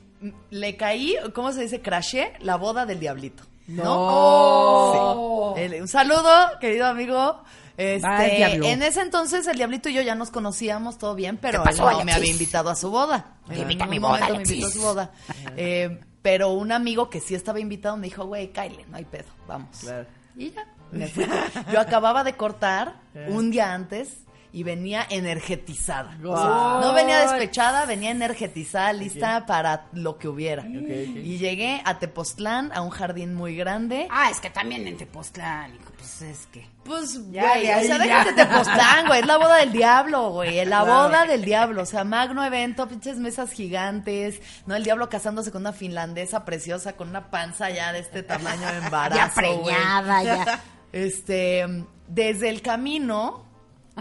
le caí, ¿cómo se dice? Crashé la boda del diablito. Sí. El- un saludo, querido amigo. Este,
Bye,
en ese entonces el diablito y yo ya nos conocíamos todo bien, pero
¿Qué pasó,
él no me había invitado a su boda. En
invita a mi boda,
momento me invitó a su boda. Eh, pero un amigo que sí estaba invitado me dijo, güey, Kyle, no hay pedo, vamos.
Claro.
Y ya. me fui. Yo acababa de cortar un día antes y venía energetizada. O sea, no venía despechada, venía energetizada, lista para lo que hubiera. Y llegué a Tepoztlán, a un jardín muy grande.
Ah, es que también en Tepoztlán, pues es que...
Pues,
Ya,
güey, o sea,
ya.
déjate Tepoztlán, güey, es la boda del diablo, güey, es la boda del diablo, o sea, magno evento, pinches mesas gigantes, ¿no? El diablo casándose con una finlandesa preciosa, con una panza ya de este tamaño de embarazo,
Ya
güey.
preñada, ya.
Este, desde el camino,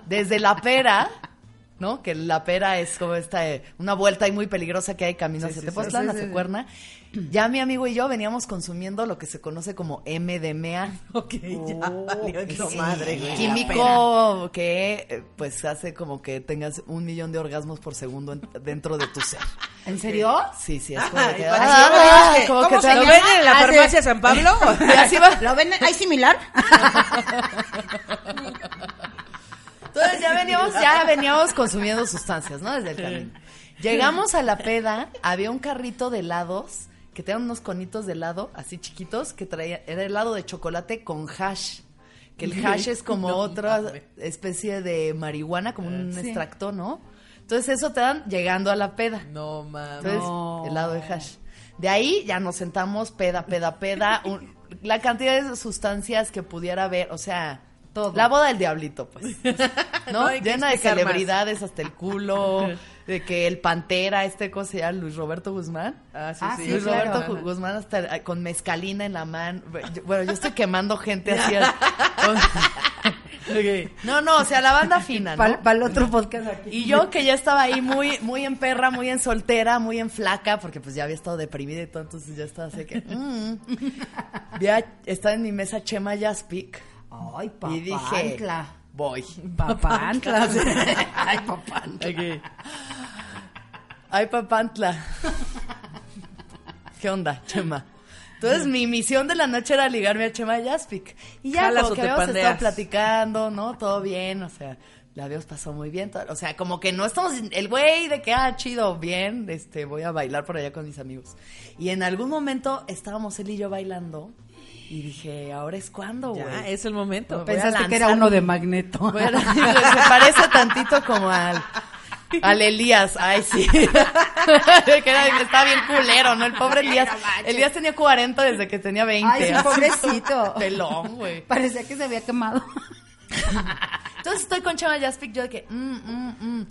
desde la pera, ¿no? Que la pera es como esta, eh, una vuelta ahí muy peligrosa que hay camino hacia Tepoztlán,
sí, sí,
hacia
sí.
Cuerna. Ya mi amigo y yo veníamos consumiendo lo que se conoce como MDMA.
Ok, ya
Sí,
madre, güey.
Químico que eh, pues hace como que tengas un millón de orgasmos por segundo en- dentro de tu ser.
¿En serio?
Sí, sí, es como que, ah,
que-
como
¿cómo
que
se
te-
¿Lo venden en la
Ah, sí.
farmacia San Pablo?
Y así va.
¿Lo ven? ¿Hay similar?
Veníamos, ya veníamos consumiendo sustancias, ¿no? Desde el camino. Llegamos a la peda, había un carrito de helados que tenían unos conitos de helado así chiquitos que traía, era helado de chocolate con hash. Que el hash es como otra especie de marihuana, como un extracto, ¿no? Entonces eso te dan llegando a la peda.
No mames.
Entonces, helado de hash. De ahí ya nos sentamos, peda, peda, peda. un- la cantidad de sustancias que pudiera haber, o sea,
Todo.
La boda del diablito, pues. ¿No? Llena de
más.
celebridades hasta el culo. De que el Pantera, este cosa se llama Luis Roberto Guzmán.
Ah, sí,
Ah,
sí.
sí,
Luis
claro.
Roberto Guzmán hasta eh, con mezcalina en la mano. Bueno, yo estoy quemando gente así. al- No, no, o sea, la banda fina, ¿no?
Para el otro podcast aquí.
Y yo que ya estaba ahí muy, muy en perra, muy en soltera, muy en flaca, porque pues ya había estado deprimida y todo, entonces ya estaba así que... mm. Ya estaba en mi mesa Chema Jaspic
Ay,
y dije,
papantla.
voy.
Papantla. Ay, papantla.
Ay, papantla. ¿Qué onda, Chema? Entonces mi misión de la noche era ligarme a Chema Jaspic. Y ya
Jalas
como que habíamos
pandeas.
estado platicando, ¿no? Todo bien, o sea, la habíamos pasado muy bien. todo- o sea, como que no estamos... El güey de que, ah, chido, bien, este, voy a bailar por allá con mis amigos. Y en algún momento estábamos él y yo bailando y dije, ¿ahora es cuando, güey?
Es el momento.
Pensaste que era uno de magneto.
Bueno, se parece tantito como al, al Elías. Ay, sí. que era, estaba bien culero, ¿no? El pobre Elías. Elías tenía 40 desde que tenía 20.
Ay, sí, pobrecito.
Pelón, güey.
Parecía que se había quemado.
Entonces estoy con Chama Jaspic, yo de que, mm, mm, mm.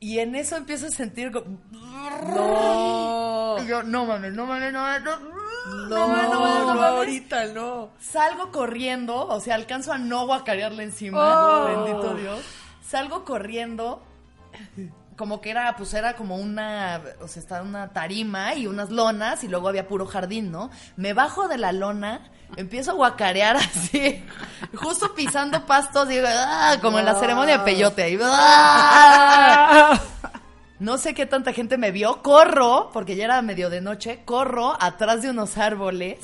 Y en eso empiezo a sentir como...
No.
Y yo, no mames, no mames, no mames, no,
No,
no no
ahorita no.
Salgo corriendo, o sea, alcanzo a no guacarearle encima,
Oh.
bendito Dios. Salgo corriendo, como que era, pues era como una, o sea, estaba una tarima y unas lonas y luego había puro jardín, ¿no? Me bajo de la lona, empiezo a guacarear así, justo pisando pastos, digo, "Ah", como en la ceremonia de peyote, ahí, "Ah". No sé qué tanta gente me vio. Corro, porque ya era medio de noche, corro atrás de unos árboles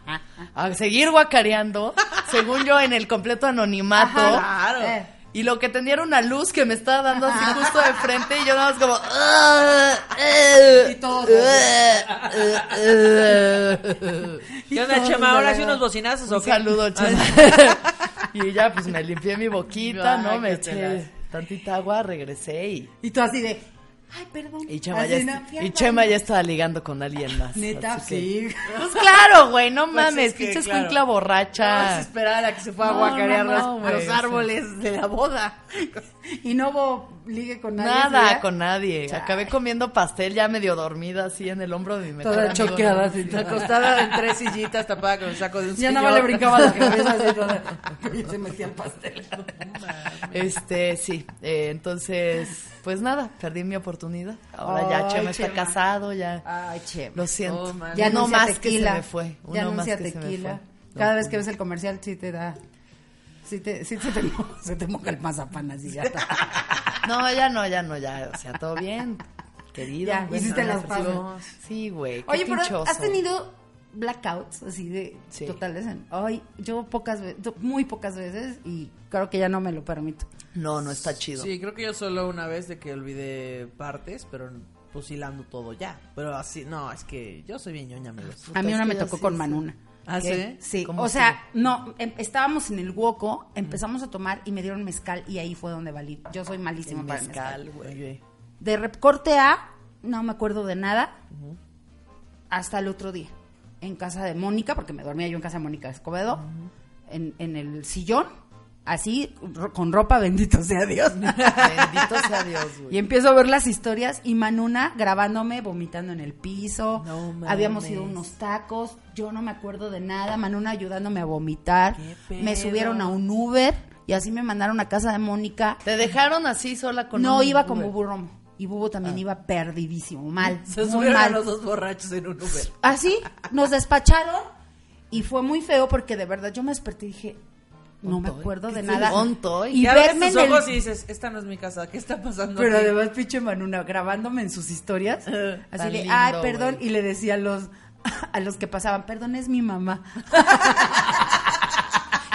a seguir guacareando, según yo en el completo anonimato.
Claro.
Eh.
Y lo que tenía era una luz que me estaba dando así justo de frente y yo nada más como... "Ah,
Y todos
eh, eh, eh".
¿Qué onda, Chema? ¿Ahora sí unos bocinazos o
Un saludo, Chema. y ya pues me limpié mi boquita,
Ay,
¿no? Me eché tantita agua, regresé y...
Y tú así de, ay, perdón.
Y Chema, ya, y. Chema estaba ligando con alguien más.
Neta,
que-
sí.
Pues claro, güey, no
Pues
mames,
es que,
pinche
claro.
escuincla borracha.
Vamos a esperar a que se pueda
No,
guacarear los- a los
güey,
árboles de la boda.
Y no hubo ligue con nadie.
Nada con nadie. Acabé comiendo pastel ya medio dormida así en el hombro de mi
Toda choqueada, así,
Acostada en tres sillitas tapada con el saco de un
Ya nada más le brincaba la cabeza así toda. Y se metía el pastel.
Este, sí. eh, entonces, pues nada, perdí mi oportunidad. Ahora ya
Ay,
Chema está
Chema.
casado, ya.
Ay.
Lo siento.
Oh, man.
Ya anuncia
más
tequila.
que se me fue. Uno
ya
más que se me
tequila.
fue.
Cada
No,
vez que ves el comercial sí te da... Sí, te, sí se, te, mo- se te moja el mazapán así ya está.
No, ya no, ya no, ya. O sea, todo bien. Querido.
Ya,
Bueno,
hiciste
no,
las paces.
Sí, güey.
Oye, pero
pinchoso.
has tenido blackouts así de
Sí.
totales. En, ay, yo pocas veces, muy pocas veces y creo que ya no me lo permito.
No, no está chido.
Sí, creo que yo solo una vez de que olvidé partes, pero fusilando todo ya. Pero así, no, es que yo soy bien ñoña, amigos.
A mí una me tocó con
sí.
Manuna.
¿Ah, sí?
Sí,
¿Cómo
o sea, no, em- estábamos en el Woco, empezamos a tomar y me dieron mezcal y ahí fue donde valí. Yo soy malísima
El
para mezcal.
mezcal, güey.
De rep- corte A, no me acuerdo de nada, hasta el otro día. En casa de Mónica, porque me dormía yo en casa de Mónica Escobedo, en, en el sillón, así, ro- con ropa, bendito sea Dios.
Bendito sea Dios, güey.
Y empiezo a ver las historias y Manuna grabándome, vomitando en el piso.
No.
Habíamos ido a unos tacos, yo no me acuerdo de nada. Manuna ayudándome a vomitar.
¿Qué
Me subieron a un Uber y así me mandaron a casa de Mónica.
Te dejaron así sola con
no
un
iba con
Uber?
Bubu Romo. Y Bubu también iba perdidísimo, mal.
Se
muy
subieron a
mal.
los dos borrachos en un Uber.
Así, nos despacharon y fue muy feo porque de verdad yo me desperté y dije, no me acuerdo de
¿Qué
nada. Y
Y
verme
tus
en el-
ojos y dices, esta no es mi casa, ¿qué está pasando
Pero
aquí?
además, pinche Manuna, grabándome en sus historias. Así
Tan
de,
lindo,
ay, perdón. Y le decía a los, a los que pasaban, perdón, es mi mamá.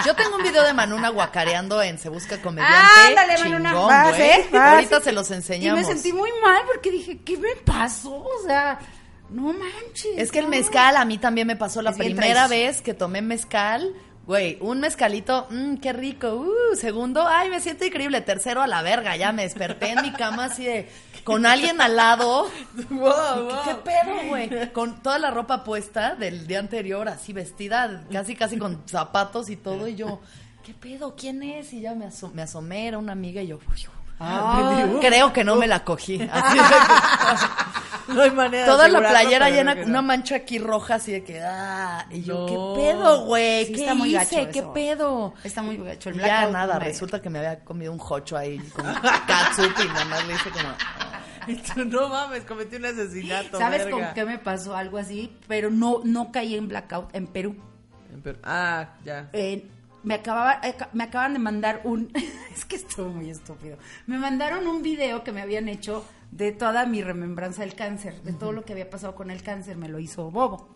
Yo tengo un video de Manuna guacareando en Se Busca Comediante.
Ándale, Manuna,
chingón,
vas,
güey.
¿eh? Vas.
Ahorita se los enseñamos.
Y me sentí muy mal porque dije, ¿qué me pasó? O sea, no manches.
Es que el mezcal a mí también me pasó la
Es
primera vez que tomé mezcal. Güey, un mezcalito, mmm, qué rico. Uh, segundo, ay, me siento increíble. Tercero, a la verga, ya me desperté en mi cama así de, con alguien al lado.
Wow,
¿Qué,
wow.
qué pedo, güey? Con toda la ropa puesta del día anterior, así vestida, casi, casi con zapatos y todo. Y yo, ¿qué pedo? ¿Quién es? Y ya me, aso- me asomé, era una amiga y yo, uy,
Ah.
creo que no me la cogí. Así
No hay manera de
Toda la playera llena,
que
una
no.
mancha aquí roja, así de que, ah, y yo,
No.
¿qué pedo, güey?
Sí,
¿Qué
está muy
hice?
gacho
¿Qué
eso.
pedo?
Está muy gacho. El
ya nada,
no me-
resulta que me había comido un jocho ahí con catsup y nada más le hice como, ah.
no mames, cometí un asesinato,
¿Sabes
verga.
con qué me pasó algo así? Pero no, no caí en blackout en Perú.
En Perú. Ah, ya.
Eh, me acababa, aca- me acaban de mandar un, es que estuvo muy estúpido. Me mandaron un video que me habían hecho de toda mi remembranza del cáncer, de todo lo que había pasado con el cáncer, me lo hizo Bobo.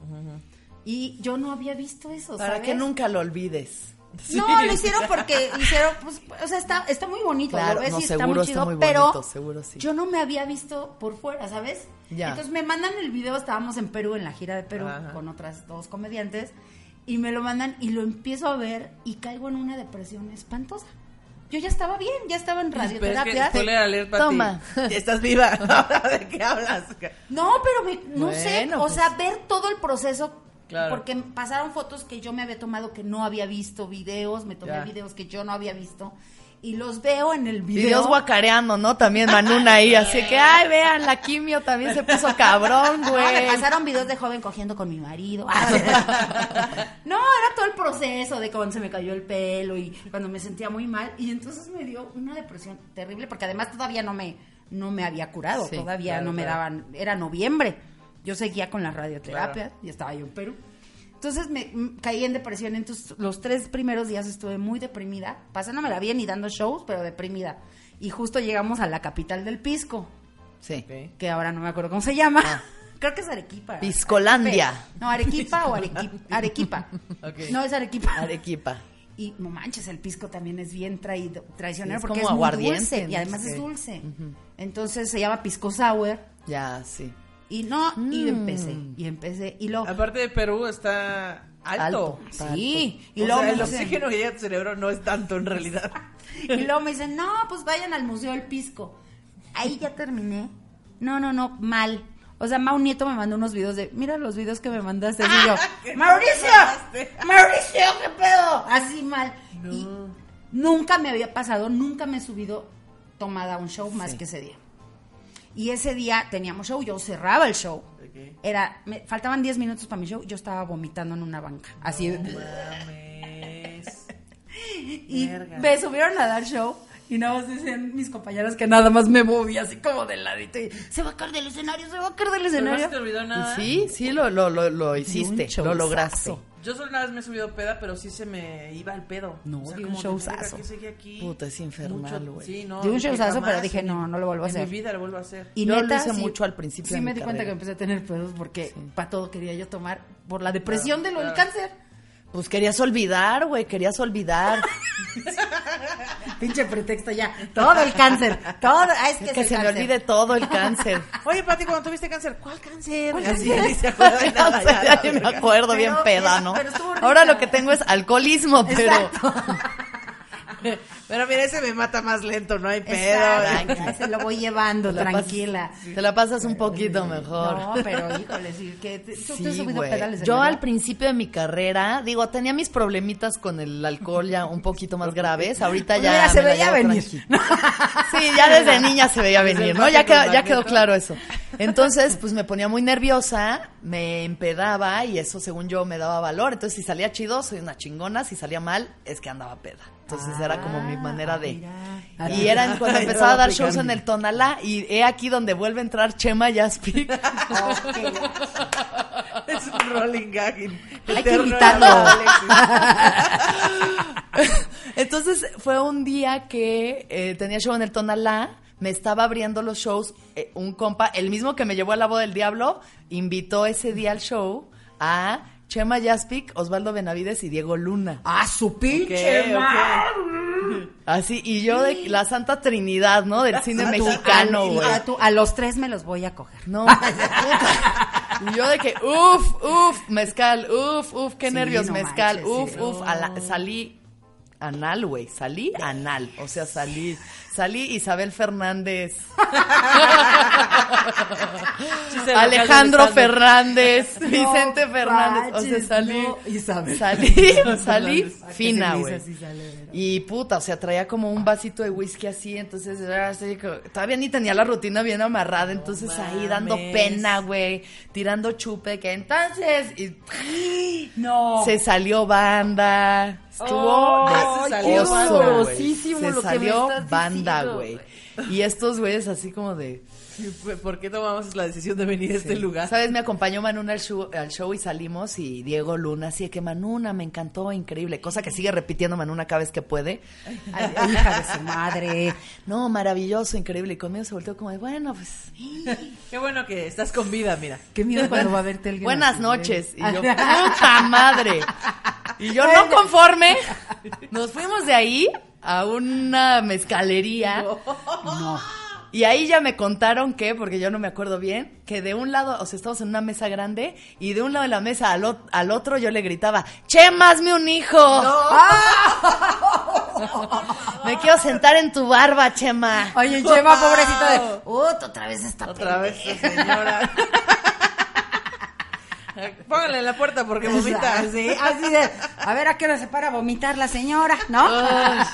Y yo no había visto eso,
Para
¿sabes?
que nunca lo olvides.
No, lo hicieron porque hicieron, pues, o sea, está, está muy bonito,
Claro,
lo ves
no,
y está muy
está
chido, pero
bonito, seguro sí.
yo no me había visto por fuera, ¿sabes?
Ya.
Entonces me mandan el video, estábamos en Perú, en la gira de Perú,
Ajá.
con otras dos comediantes, y me lo mandan y lo empiezo a ver y caigo en una depresión espantosa. Yo ya estaba bien, ya estaba en
Pero es que,
radioterapia.
Toma.
ti. Estás viva. ¿De qué hablas?
No, pero me- no sé, o
pues.
sea, ver todo el proceso.
Claro.
Porque pasaron fotos que yo me había tomado que no había visto, videos, me tomé
Ya.
videos que yo no había visto. Y los veo en el video.
Videos guacareando, ¿no? También Manuna ahí, así que, ay, vean, la quimio también se puso cabrón,
No, me
güey.
pasaron videos de joven cogiendo con mi marido. no, era todo el proceso de cuando se me cayó el pelo y cuando me sentía muy mal. Y entonces me dio una depresión terrible porque además todavía no me, no me había curado.
Sí,
todavía
claro,
no me
claro.
daban. Era noviembre. Yo seguía con las radioterapias y estaba yo en Perú. Entonces me caí en depresión. Entonces los tres primeros días estuve muy deprimida, pasándomela bien y dando shows, pero deprimida. Y justo llegamos a la capital del Pisco
Sí.
Que ahora no me acuerdo cómo se llama.
Ah.
Creo que es Arequipa.
Piscolandia.
No, Arequipa o Arequipa. Arequipa. No, es Arequipa.
Arequipa.
Y no manches, el pisco también es bien traído, traicionero
Es
porque
como
es muy
aguardiente,
dulce y además
Sí.
es dulce. Entonces se llama pisco sour
Ya, sí.
Y no, y
Mm.
empecé, y empecé, y lo...
Aparte de Perú está alto.
Alto.
Sí, y
Y
luego
el
dicen-
oxígeno que llega a tu cerebro no es tanto en realidad.
Y luego me dicen, no, pues vayan al Museo del Pisco. Ahí ya terminé. No, no, no, mal. O sea, Mau Nieto me mandó unos videos de, mira los videos que me mandaste. Y yo,
¿qué
Mauricio? Mauricio, ¿qué pedo? Así mal. Y nunca me había pasado, nunca me he subido tomada a un show más que ese día. Y ese día teníamos show, yo cerraba el show. Era, me, faltaban 10 minutos para mi show, yo estaba vomitando en una banca. Así de-
Mames.
y
Verga.
me subieron a dar show y nada más decían mis compañeros que nada más me moví así como de ladito y se va a caer del escenario, se va a caer del
Pero no se
escenario.
te olvidó nada.
Sí, sí, lo, lo, lo, lo hiciste, lo lograste.
Yo solo una vez me he subido peda, pero sí se me iba el pedo.
No, di un
como de,
showzazo.
Puta, es infernal, güey.
Sí, no.
Di un showzazo, pero dije,
en
no, no lo vuelvo a
En
hacer.
mi vida lo vuelvo a hacer.
Y
Yo lo
neta,
hice
sí-
mucho al principio
Sí
de
me
mi
di cuenta que
carrera.
empecé a tener pedos porque para todo quería yo tomar por la depresión de lo del
claro.
cáncer.
Pues querías olvidar, güey, querías olvidar.
Pinche pretexto ya. Todo el cáncer. Todo. Ah, es que,
Es se me olvide todo el cáncer.
Oye, Pati, cuando tuviste cáncer, ¿cuál cáncer?
¿Cuál
Así,
cáncer?
ni se acuerda de nada,
No sé,
ya,
me acuerdo bien peda, ¿no? Ahora lo que tengo es alcoholismo, pero...
Pero mira, ese me mata más lento, no hay pedo.
Exacto, se lo voy llevando,
Te
tranquila.
pasas- Te la pasas un poquito mejor.
No, pero híjole, sí, que te, ¿tú te has
Sí,
subido pedales
Yo al principio de mi carrera, digo, tenía mis problemitas con el alcohol ya un poquito más graves. Ahorita
Pues
ya.
mira, se veía venir.
Sí, ya desde niña se veía venir, ¿no? Ya quedó, ya quedó claro eso. Entonces, pues me ponía muy nerviosa, me empedaba y eso, según yo, me daba valor. Entonces, si salía chido, soy una chingona. Si salía mal, es que andaba peda. Entonces, era como mi manera de.
Ah,
Y era en- cuando
Ay,
empezaba a dar
aplicando.
shows en el Tonalá. Y he aquí donde vuelve a entrar Chema Jaspic.
Es un rolling gagging.
Hay que invitarlo.
Entonces fue un día que eh, tenía show en el Tonalá, me estaba abriendo los shows, eh, un compa, el mismo que me llevó a la boda del diablo, invitó ese día al show a Chema Jaspic, Osvaldo Benavides y Diego Luna.
Ah, su pinche.
Así, y yo de la Santa Trinidad, ¿no? Del cine mexicano,
a- y
güey.
a, tú- a los tres me los voy a coger.
No, puta. Y yo de que, uf, uf, mezcal, uf, uf, qué
Sí,
nervios,
no
mezcal,
manches,
uf,
sí.
uf, a la- salí anal, güey, salí anal, o sea, salí, salí Isabel Fernández, Alejandro. Fernández, Vicente Fernández, o sea, salí,
no, Isabel.
salí, salí fina, güey. Y puta, o sea, traía como un vasito de whisky así, entonces así todavía ni tenía la rutina bien amarrada, entonces ahí dando pena, güey, tirando chupe, que entonces y
No.
se salió banda, estuvo
Oh, se
lo que me
salió
estás
banda, güey. Y estos güeyes así como de,
¿Por qué tomamos la decisión de venir a este lugar?
¿sabes? Me acompañó Manuna al show, al show y salimos y Diego Luna, así de que Manuna, me encantó, increíble, cosa que sigue repitiendo Manuna cada vez que puede.
Ay, hija de su madre.
No, maravilloso, increíble. Y conmigo se volteó como de, bueno, pues,
Qué bueno que estás con vida, mira.
Qué miedo cuando va a verte alguien.
buenas
así,
noches. Y
¿eh?
yo, puta madre. Y yo no conforme, nos fuimos de ahí a una mezcalería.
No.
Y ahí ya me contaron que, porque yo no me acuerdo bien, que de un lado, o sea, estamos en una mesa grande y de un lado de la mesa al, al otro yo le gritaba, che, hazme un hijo. me quiero sentar en tu barba, Chema.
Oye, Chema, pobrecita de. Otra vez esta
Otra vez, señora. Póngale en la puerta porque vomita.
Sí, así de. A ver a qué hora se para a vomitar la señora, ¿no?
Ay,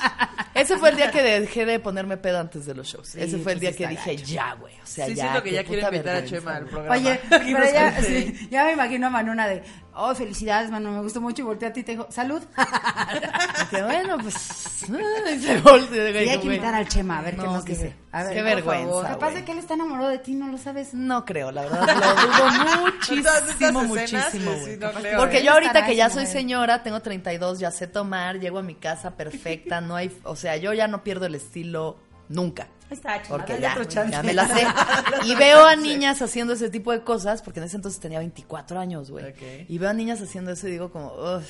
ese fue el día que dejé de ponerme pedo antes de los shows.
Sí,
ese fue el
pues
día que dije, ya, güey. O sea,
Sí,
ya.
siento que ya quiero invitar a Chema al programa.
Oye, pero ya, sí, ya me imagino a Manuna de, oh, felicidades, Manu, me gustó mucho y volteé a ti y te dijo, salud.
Dije, bueno, pues. se volteó,
Y hay que invitar al Chema, a ver qué
No,
nos
qué
dice. A ver,
qué vergüenza.
Capaz de que él está enamorado de ti, no lo sabes.
No creo, la verdad, lo dudo muchísimo, muchísimo,
sí, no creo,
Porque yo ahorita que ya soy señora, tengo 32, ya sé tomar, llego a mi casa perfecta, no hay, o sea, yo ya no pierdo el estilo nunca.
Está,
Porque ya,
otro chance.
ya me la sé. Y veo a niñas haciendo ese tipo de cosas, porque en ese entonces tenía 24 años, güey.
Ok.
Y veo a niñas haciendo eso y digo como, uff,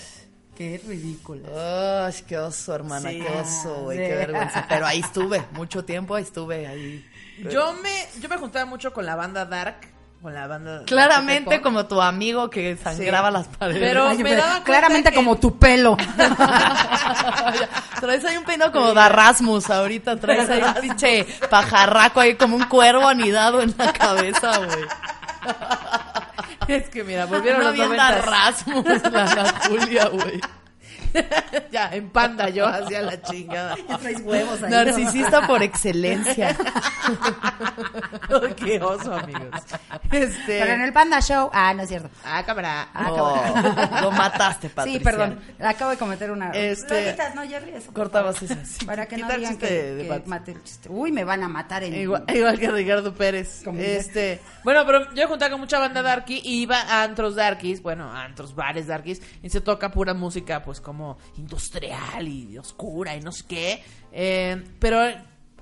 Qué ridículo.
uff, qué oso, hermana,
Sí.
qué oso, güey,
Sí.
qué vergüenza. Pero ahí estuve, mucho tiempo ahí estuve ahí.
Yo me, yo me juntaba mucho con la banda Dark, con la banda...
Claramente como tu amigo que sangraba
Sí.
las paredes.
Pero
Ay,
me
pero
daba
claramente
que-
como tu pelo.
Traes ahí un peinado como de Rasmus ahorita, traes ahí un pinche pajarraco ahí como un cuervo anidado en la cabeza, güey.
Es que mira, volvieron
No
los
avienta
noventas.
Rasmus, la Ana Julia, güey.
ya, en panda yo hacía la chingada.
Traes huevos ahí.
Narcisista por excelencia.
Ay, Qué oso, amigos. Este...
Pero en el Panda Show. Ah, no es cierto.
Ah, cámara.
Oh, lo mataste, Patricia.
Sí, perdón. Acabo de cometer una.
Este-
Lo quitas, no, Jerry, eso.
Cortabas eso. sí.
Para que no digan que,
de
que
Pat.
mate el chiste. Uy, me van a matar en.
Igual, igual que Ricardo Pérez. Este, bueno, pero yo juntaba con mucha banda darky y iba a antros darkies, bueno, a antros bares darkies, y se toca pura música, pues como industrial y oscura y no sé qué. Eh, pero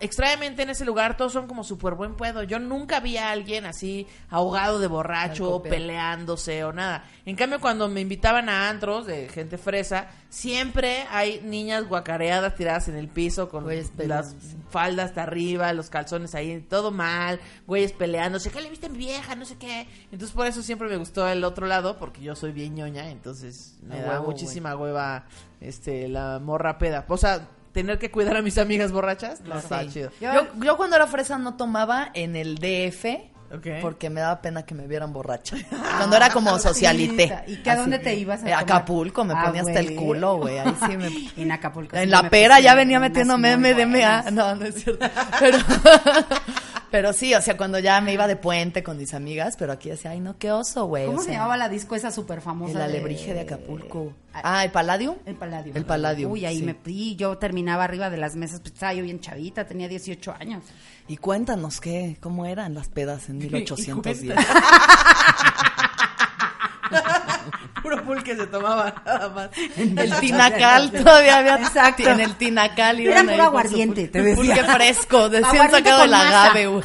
extrañamente en ese lugar todos son como súper buen pedo. Yo nunca vi a alguien así ahogado de borracho, peleándose o nada. En cambio, cuando me invitaban a antros de gente fresa, siempre hay niñas guacareadas tiradas en el piso con
Güeyes
las
peleándose.
falda hasta arriba, los calzones ahí, todo mal, güeyes peleándose, ¿qué le viste a mi vieja? No sé qué. Entonces por eso siempre me gustó el otro lado, porque yo soy bien ñoña, entonces me da
huevo,
muchísima hueva este la morra peda. O sea, tener que cuidar a mis amigas borrachas, no está
Sí.
chido.
Yo, yo cuando era fresa no tomaba en el DF
Ok.
porque me daba pena que me vieran borracha. Cuando era como socialité.
¿Y que a dónde te ibas a
Eh,
tomar?
Acapulco, me
Ah,
ponía hasta el culo, güey. Ahí sí me...
En Acapulco.
En
sí
la pera ya venía metiéndome MDMA. No, no es cierto. Pero, pero sí, o sea, cuando ya me iba de puente con mis amigas, pero aquí decía, ay, no, qué oso, güey.
¿Cómo
o
se
sea,
llamaba la disco esa súper famosa?
El
de-
alebrije de Acapulco. Ah, ¿el Palladium?
El Palladium.
El Palladium,
Uy, ahí
sí.
me y yo terminaba arriba de las mesas, pues estaba yo bien chavita, tenía 18 años.
Y cuéntanos, ¿qué? ¿Cómo eran las pedas en 1810?
Puro pulque se tomaba nada más.
El tinacal todavía había.
Exacto.
En el tinacal
Era
iban
puro
con su
aguardiente, te decía.
Pulque fresco, decían sacado del agave, güey.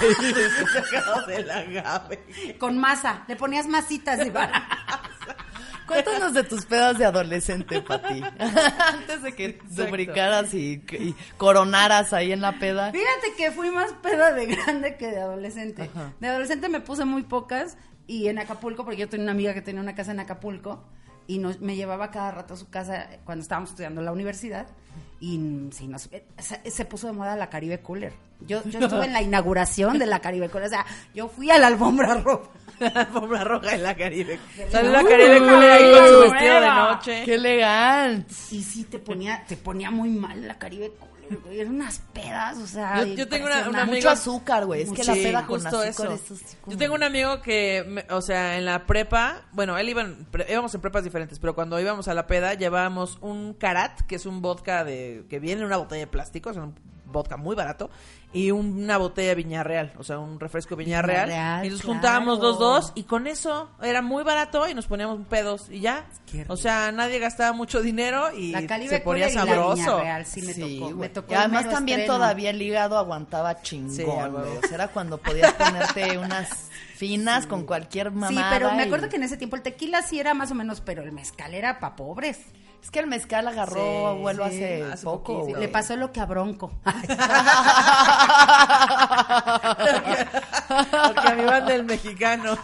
Sacado del agave.
Con masa, le ponías masitas y va.
Cuéntanos de tus pedas de adolescente, Pati. Antes de que lubricaras y, y coronaras ahí en la peda.
Fíjate que fui más peda de grande que de adolescente. De adolescente me puse muy pocas y en Acapulco, porque yo tenía una amiga que tenía una casa en Acapulco y nos, me llevaba cada rato a su casa cuando estábamos estudiando en la universidad y mm, sí, nos, eh, se, se puso de moda la Caribe Cooler. Yo, yo estuve en la inauguración de la Caribe Cooler, o sea, yo fui a la alfombra roja.
La alfombra roja en la Caribe. Salió la Caribe Cooler ahí con su vestido de noche.
¡Qué elegante!
Y sí, te ponía, te ponía muy mal la Caribe Cooler. Eran unas pedas, o sea.
Yo- yo tengo una- una amiga-
Mucho azúcar, güey. Es que la
Sí,
peda con
justo
azúcar
eso.
es así como-
Yo tengo un amigo que, me- o sea, en la prepa, bueno, él iba en pre- íbamos en prepas diferentes, pero cuando íbamos a la peda llevábamos un karat, que es un vodka de que viene en una botella de plástico, es un vodka muy barato, y una botella de Viña Real, o sea, un refresco Viña Real.
Real,
y nos
claro.
juntábamos los dos y con eso era muy barato y nos poníamos pedos y ya. O sea, nadie gastaba mucho dinero y
La
se ponía
la
sabroso.
Real, sí me
Sí,
tocó. Me
güey.
tocó
y además también
estreno.
todavía el hígado aguantaba chingón,
Sí.
O sea, era cuando podías ponerte unas finas con cualquier
Sí,
mamada.
pero me
y-
acuerdo que en ese tiempo el tequila sí era más o menos, pero el mezcal era pa' pobres.
Es que el mezcal agarró
Sí,
vuelo
sí,
hace,
hace
poco.
Le pasó lo que a Bronco.
Porque a mi banda el mexicano.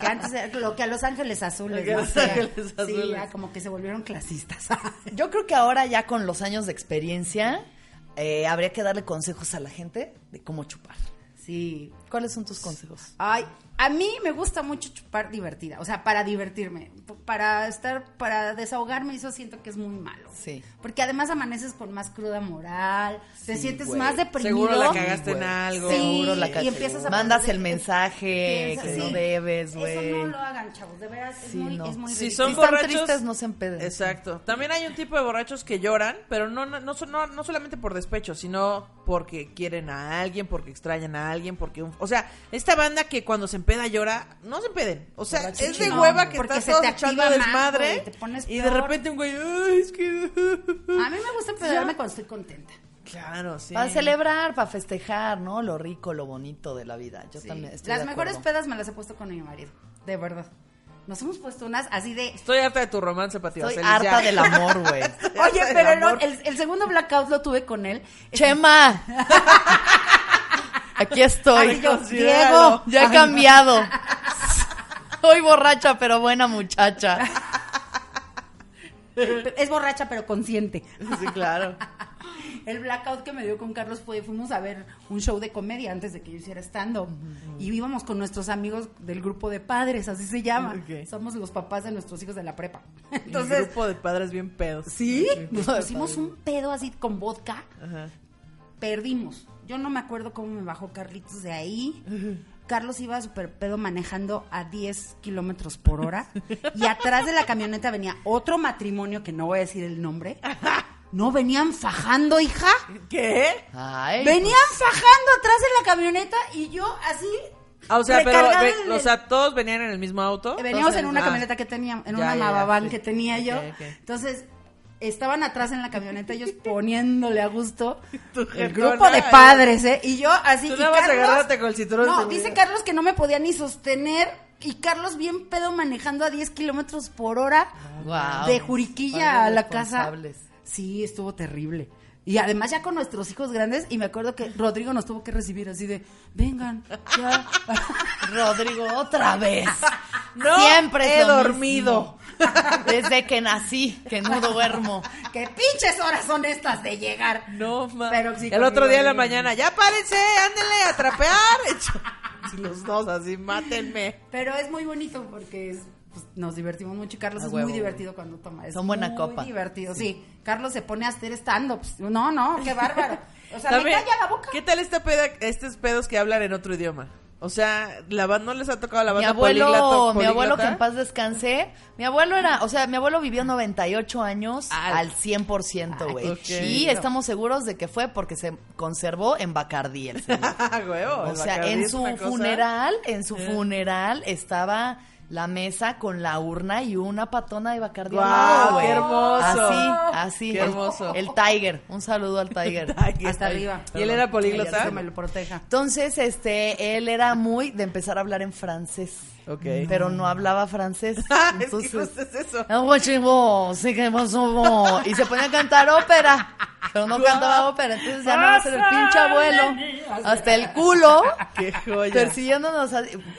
que antes lo que a Los Ángeles Azules.
Los Ángeles
Sí, ya como que se volvieron clasistas.
Yo creo que ahora ya con los años de experiencia eh, habría que darle consejos a la gente de cómo chupar.
sí.
¿Cuáles son tus consejos?
Ay, a mí me gusta mucho chupar divertida, o sea, para divertirme, para estar, para desahogarme, eso siento que es muy malo.
Sí.
Porque además amaneces con más cruda moral, te sientes
güey.
más deprimido.
Seguro la cagaste en algo.
Sí,
Seguro la
y
caché.
empiezas a
Mandas el mensaje que
sí.
no debes, güey.
Eso no lo hagan, chavos, de veras, es muy,
no.
es muy
Si son
Si están
borrachos-
tristes, no se empeden.
Exacto. También hay un tipo de borrachos que lloran, pero no no, no, no solamente por despecho, sino porque quieren a alguien, porque extrañan a alguien, porque... un- o sea, esta banda que cuando se empeda llora, no se empeden. O sea, es de hueva que
Porque
estás
te
echando desmadre
güey, te pones
y de repente un güey, ay, es que...
A mí me gusta empedarme cuando estoy contenta.
Claro, sí.
Para celebrar, para festejar, ¿no? Lo rico, lo bonito de la vida. Yo
Sí.
también estoy
Las
de
mejores pedas me las he puesto con mi marido, de verdad. Nos hemos puesto unas así de...
Estoy harta de tu romance, Pati
Estoy
Vaselis,
harta
ya.
del amor, güey.
Oye, pero el, el segundo blackout lo tuve con él.
Chema. Aquí estoy.
Ay. Diego.
Ya he cambiado. Soy borracha, pero buena muchacha.
Es borracha pero consciente.
Sí, claro.
el blackout que me dio con Carlos fue, fuimos a ver un show de comedia antes de que yo hiciera stand-up. Y íbamos con nuestros amigos del grupo de padres, así se llama. Somos los papás de nuestros hijos de la prepa.
Entonces,
Entonces,
grupo de padres bien pedos.
sí, nos pusimos un pedo así con vodka.
Ajá.
Perdimos. Yo no me acuerdo cómo me bajó Carlitos de ahí. Carlos iba súper pedo manejando a 10 kilómetros por hora. Y atrás de la camioneta venía otro matrimonio, que no voy a decir el nombre. No, venían fajando, hija.
¿Qué?
Ay,
Venían fajando atrás de la camioneta y yo así.
Ah, o sea, pero, o sea, todos venían en el mismo auto.
Veníamos en una
Ah.
camioneta que tenía, en
Ya,
una
ya,
que tenía yo. Entonces, estaban atrás en la camioneta ellos poniéndole a gusto
Tu
el grupo de
eh.
padres, ¿eh? Y yo así.
Tú
y Carlos-
con el cinturón de
No, dice Carlos que no me podía ni sostener. Y Carlos bien pedo manejando a 10 kilómetros por hora
Guau.
de Juriquilla a la casa.
responsables.
Sí, estuvo terrible. Y además ya con nuestros hijos grandes, y me acuerdo que Rodrigo nos tuvo que recibir así de, vengan, ya.
Rodrigo, otra vez.
No
Siempre
he dormido.
mismo. Desde que nací, que no duermo.
¿Qué pinches horas son estas de llegar?
No, ma.
Pero sí,
el otro día en la mañana, ya párense, ándenle a trapear. Los dos así, mátenme.
Pero es muy bonito porque es- pues, nos divertimos mucho y Carlos es
huevo.
muy divertido cuando toma. Es
Son buena
muy
copa.
divertido, sí. Carlos se pone a hacer stand-ups. No, no, qué bárbaro. O sea,
También,
me calla la boca.
¿Qué tal esta peda, estos pedos que hablan en otro idioma? O sea, la banda no les ha tocado la
Mi
banda
abuelo,
políglota-
mi abuelo que en paz descanse, mi abuelo era, o sea, mi abuelo vivió 98 años
Al-
al 100%, güey.
ok.
Y estamos seguros de que fue porque se conservó en Bacardí el señor.
Huevo,
O
el
sea,
Bacardí
en su
cosa-
funeral, en su
Eh.
funeral estaba la mesa con la urna y una patona de Bacardí al
¡Guau,
lado, güey.
qué hermoso!
Así, así.
Qué hermoso.
El, Tiger, un saludo al Tiger.
Hasta arriba.
¿Y él era políglota?
Que me lo proteja.
Entonces, este, él era muy de empezar a hablar en francés.
Ok.
Pero no hablaba francés.
Ah,
Entonces,
justo es eso.
"Ah, guau, chingo, sí que pasó, bo". y se ponía a cantar ópera. Pero no cantaba ópera, entonces ya no va a ser el pinche abuelo. Hasta el culo.
Qué joya.
Persiguiéndonos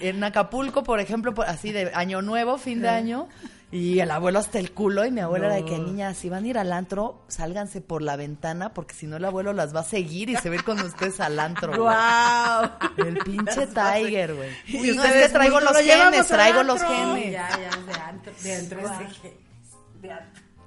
en Acapulco, por ejemplo, por- así de año nuevo, fin de año. Y el abuelo hasta el culo. Y mi abuela era de que, niñas, si van a ir al antro, sálganse por la ventana, porque si no el abuelo las va a seguir y se ir con ustedes al antro.
¡Guau!
El pinche Tiger, güey.
Y
No, es que traigo los genes, traigo los genes.
Ya, ya, de antro. De antro de- antro.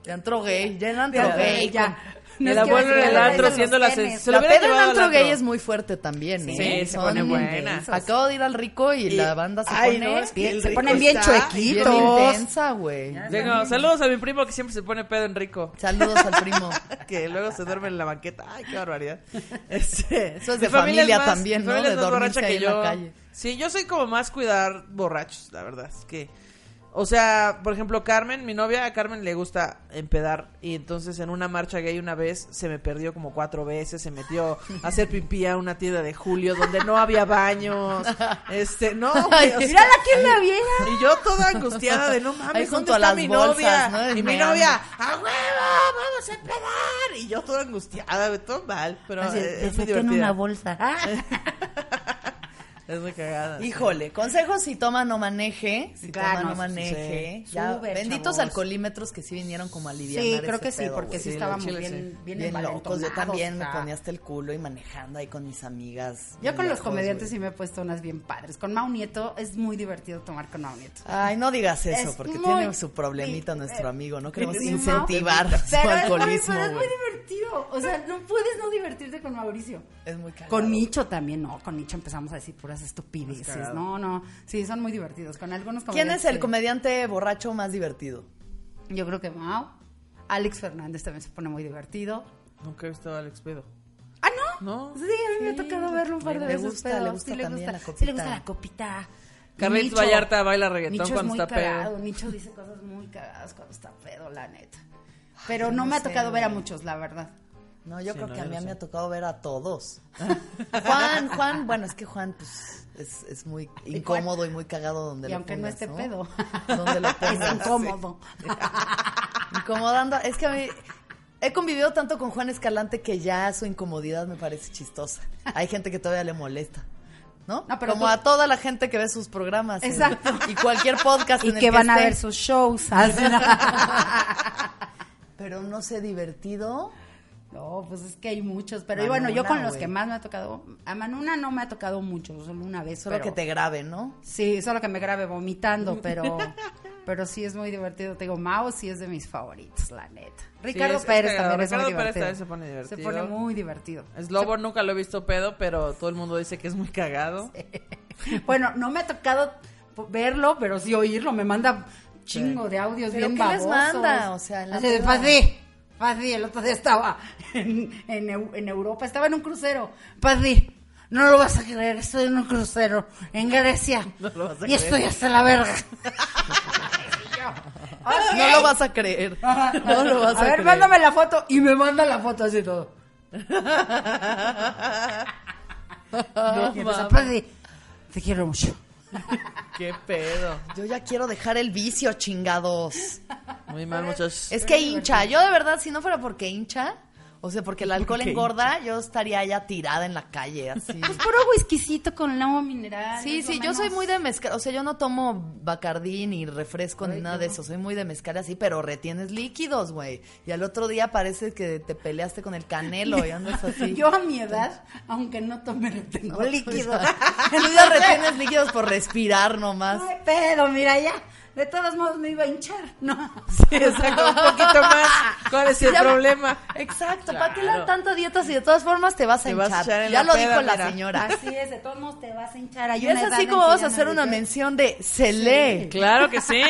De antro gay, ya en antro gay.
ya. No
el abuelo en el antro siendo las...
genes.
Se
La peda en antro gay es muy fuerte también,
Sí,
¿eh?
se
Son
pone buena.
Acabo de ir al rico y, la banda se
Ay,
pone
no, es que
se ponen bien chuequitos.
bien
bien
intensa, güey.
Saludos a mi primo que siempre se pone pedo en rico.
Saludos al primo.
que luego se duerme en la banqueta. Ay, qué barbaridad. Este,
Eso es de familia también, ¿no? De dormirse
que
en la
yo.
calle.
Sí, yo soy como más cuidar borrachos, la verdad. Es que, o sea, por ejemplo, Carmen, mi novia, a Carmen le gusta empedar. Y entonces en una marcha gay una vez se me perdió como cuatro veces. Se metió a hacer pipí a una tienda de Julio donde no había baños. Este, no. güey, o sea,
Mírala quién la viera.
y yo toda angustiada de no mames, ¿dónde
junto a
está mi
bolsas,
novia?
¿no?
Y mi novia, ¡a huevo! ¡Vamos a empedar! Y yo toda angustiada, todo mal, pero
Así, te
es muy
en una bolsa.
Es muy cagada.
Híjole, consejos si toma no maneje, si
Claro,
toma no maneje.
sí.
Ya,
Súper,
benditos
chavos.
alcoholímetros que sí vinieron como a aliviar
Sí, creo que sí,
pedo,
porque sí,
Sí,
estábamos
chile,
bien,
sí.
bien,
bien locos. Yo también me ponía hasta el culo y manejando ahí con mis amigas.
Yo con los comediantes sí me he puesto unas bien padres. Con Mau Nieto es muy divertido tomar con Mau Nieto.
Ay, no digas eso,
Es
porque
muy-
tiene su problemita nuestro
eh,
amigo. No queremos
sí,
incentivar
Mau,
su
pero es muy-
alcoholismo,
pero es muy divertido. O sea, no puedes no divertirte con Mauricio.
Es muy cagado.
Con Nicho también, no. Con Nicho empezamos a decir puras estupideces. No, no. Sí, son muy divertidos. Con algunos
¿Quién es el
sí.
comediante borracho más divertido?
Yo creo que Mau. Alex Fernández también se pone muy divertido.
Nunca he visto a Alex Pedo.
Ah, ¿no?
No.
Sí, a mí me ha tocado verlo un par de
Le
veces.
gusta,
pero
le gusta
sí le
también
gusta.
la
Sí le
copita.
gusta la copita.
Carlitos Vallarta baila reggaetón
Nicho es
cuando
muy
está pedo.
cagado. Nicho dice cosas muy cagadas cuando está pedo, la neta. Pero
Ay,
no
no
me ha tocado ver a muchos, la verdad.
No, yo
Sí,
creo
no,
que a mí me ha tocado ver a todos. Juan, Juan, bueno, es que Juan pues es, es muy incómodo y muy cagado donde
Y
lo
aunque no esté pedo.
Donde lo
Es
pongas.
incómodo.
Incomodando. Es que a mí he convivido tanto con Juan Escalante que ya su incomodidad me parece chistosa. Hay gente que todavía le molesta. ¿No?
No, pero
Como
tú-
a toda la gente que ve sus programas. en-
Exacto.
y cualquier podcast
Y
en el
que van a ver sus shows.
Pero no sé, divertido.
No, pues es que hay muchos, pero
Manuna,
bueno, yo con los que más me ha tocado, a Manuna no me ha tocado mucho, solo una vez.
Solo
pero-
que te grabe, ¿no?
Sí, solo que me grabe vomitando, pero, pero sí es muy divertido. Te digo, Mao sí es de mis favoritos, la neta. Ricardo
es- es
Pérez
cagado.
también es
Ricardo
muy
Pérez
divertido.
también se pone divertido.
Se pone muy divertido.
Slobo nunca lo he visto pedo, pero todo el mundo dice que es muy cagado.
Bueno, no me ha tocado verlo, pero sí oírlo. Me manda chingo de audios
¿Pero
bien
qué les
babosos.
manda? O sea, en la
Así. Pati, el otro día estaba en, en Eu- en Europa, estaba en un crucero. Pati, no lo vas a creer, estoy en un crucero en Grecia.
No lo vas a
y
creer.
estoy hasta la verga.
No lo vas a creer. No lo vas a,
a ver,
creer.
mándame la foto. Y me manda la foto así todo. Pati, te quiero mucho.
Qué pedo.
Yo ya quiero dejar el vicio, chingados.
Muy mal, muchachos.
Es que hincha. Yo de verdad, si no fuera porque hincha, o sea, porque el alcohol
Porque
engorda, yo estaría ya tirada en la calle, así.
Pues puro whiskycito con agua mineral.
Sí, sí, yo soy muy de mezcal, o sea, yo no tomo bacardí ni refresco ni nada de eso, soy muy de mezcal así, pero retienes líquidos, güey. Y al otro día parece que te peleaste con el canelo y andas así.
Yo a mi edad, aunque no tome, retengo líquido.
Tú ya retienes líquidos por respirar nomás.
No hay pedo, mira ya. De todos modos me iba a hinchar. No.
Sí, exacto, un poquito más. ¿Cuál es el
Ya-
problema?
Exacto, ¿para qué
Claro.
la tanta dieta si de todas formas te vas a
Te
hinchar?
vas a echar en
ya
la
lo
peda,
dijo la
mira.
señora.
Así es, de todos modos te vas a hinchar. Hay
Y
una
es así como vamos a hacer una mención de Celé.
Claro que sí.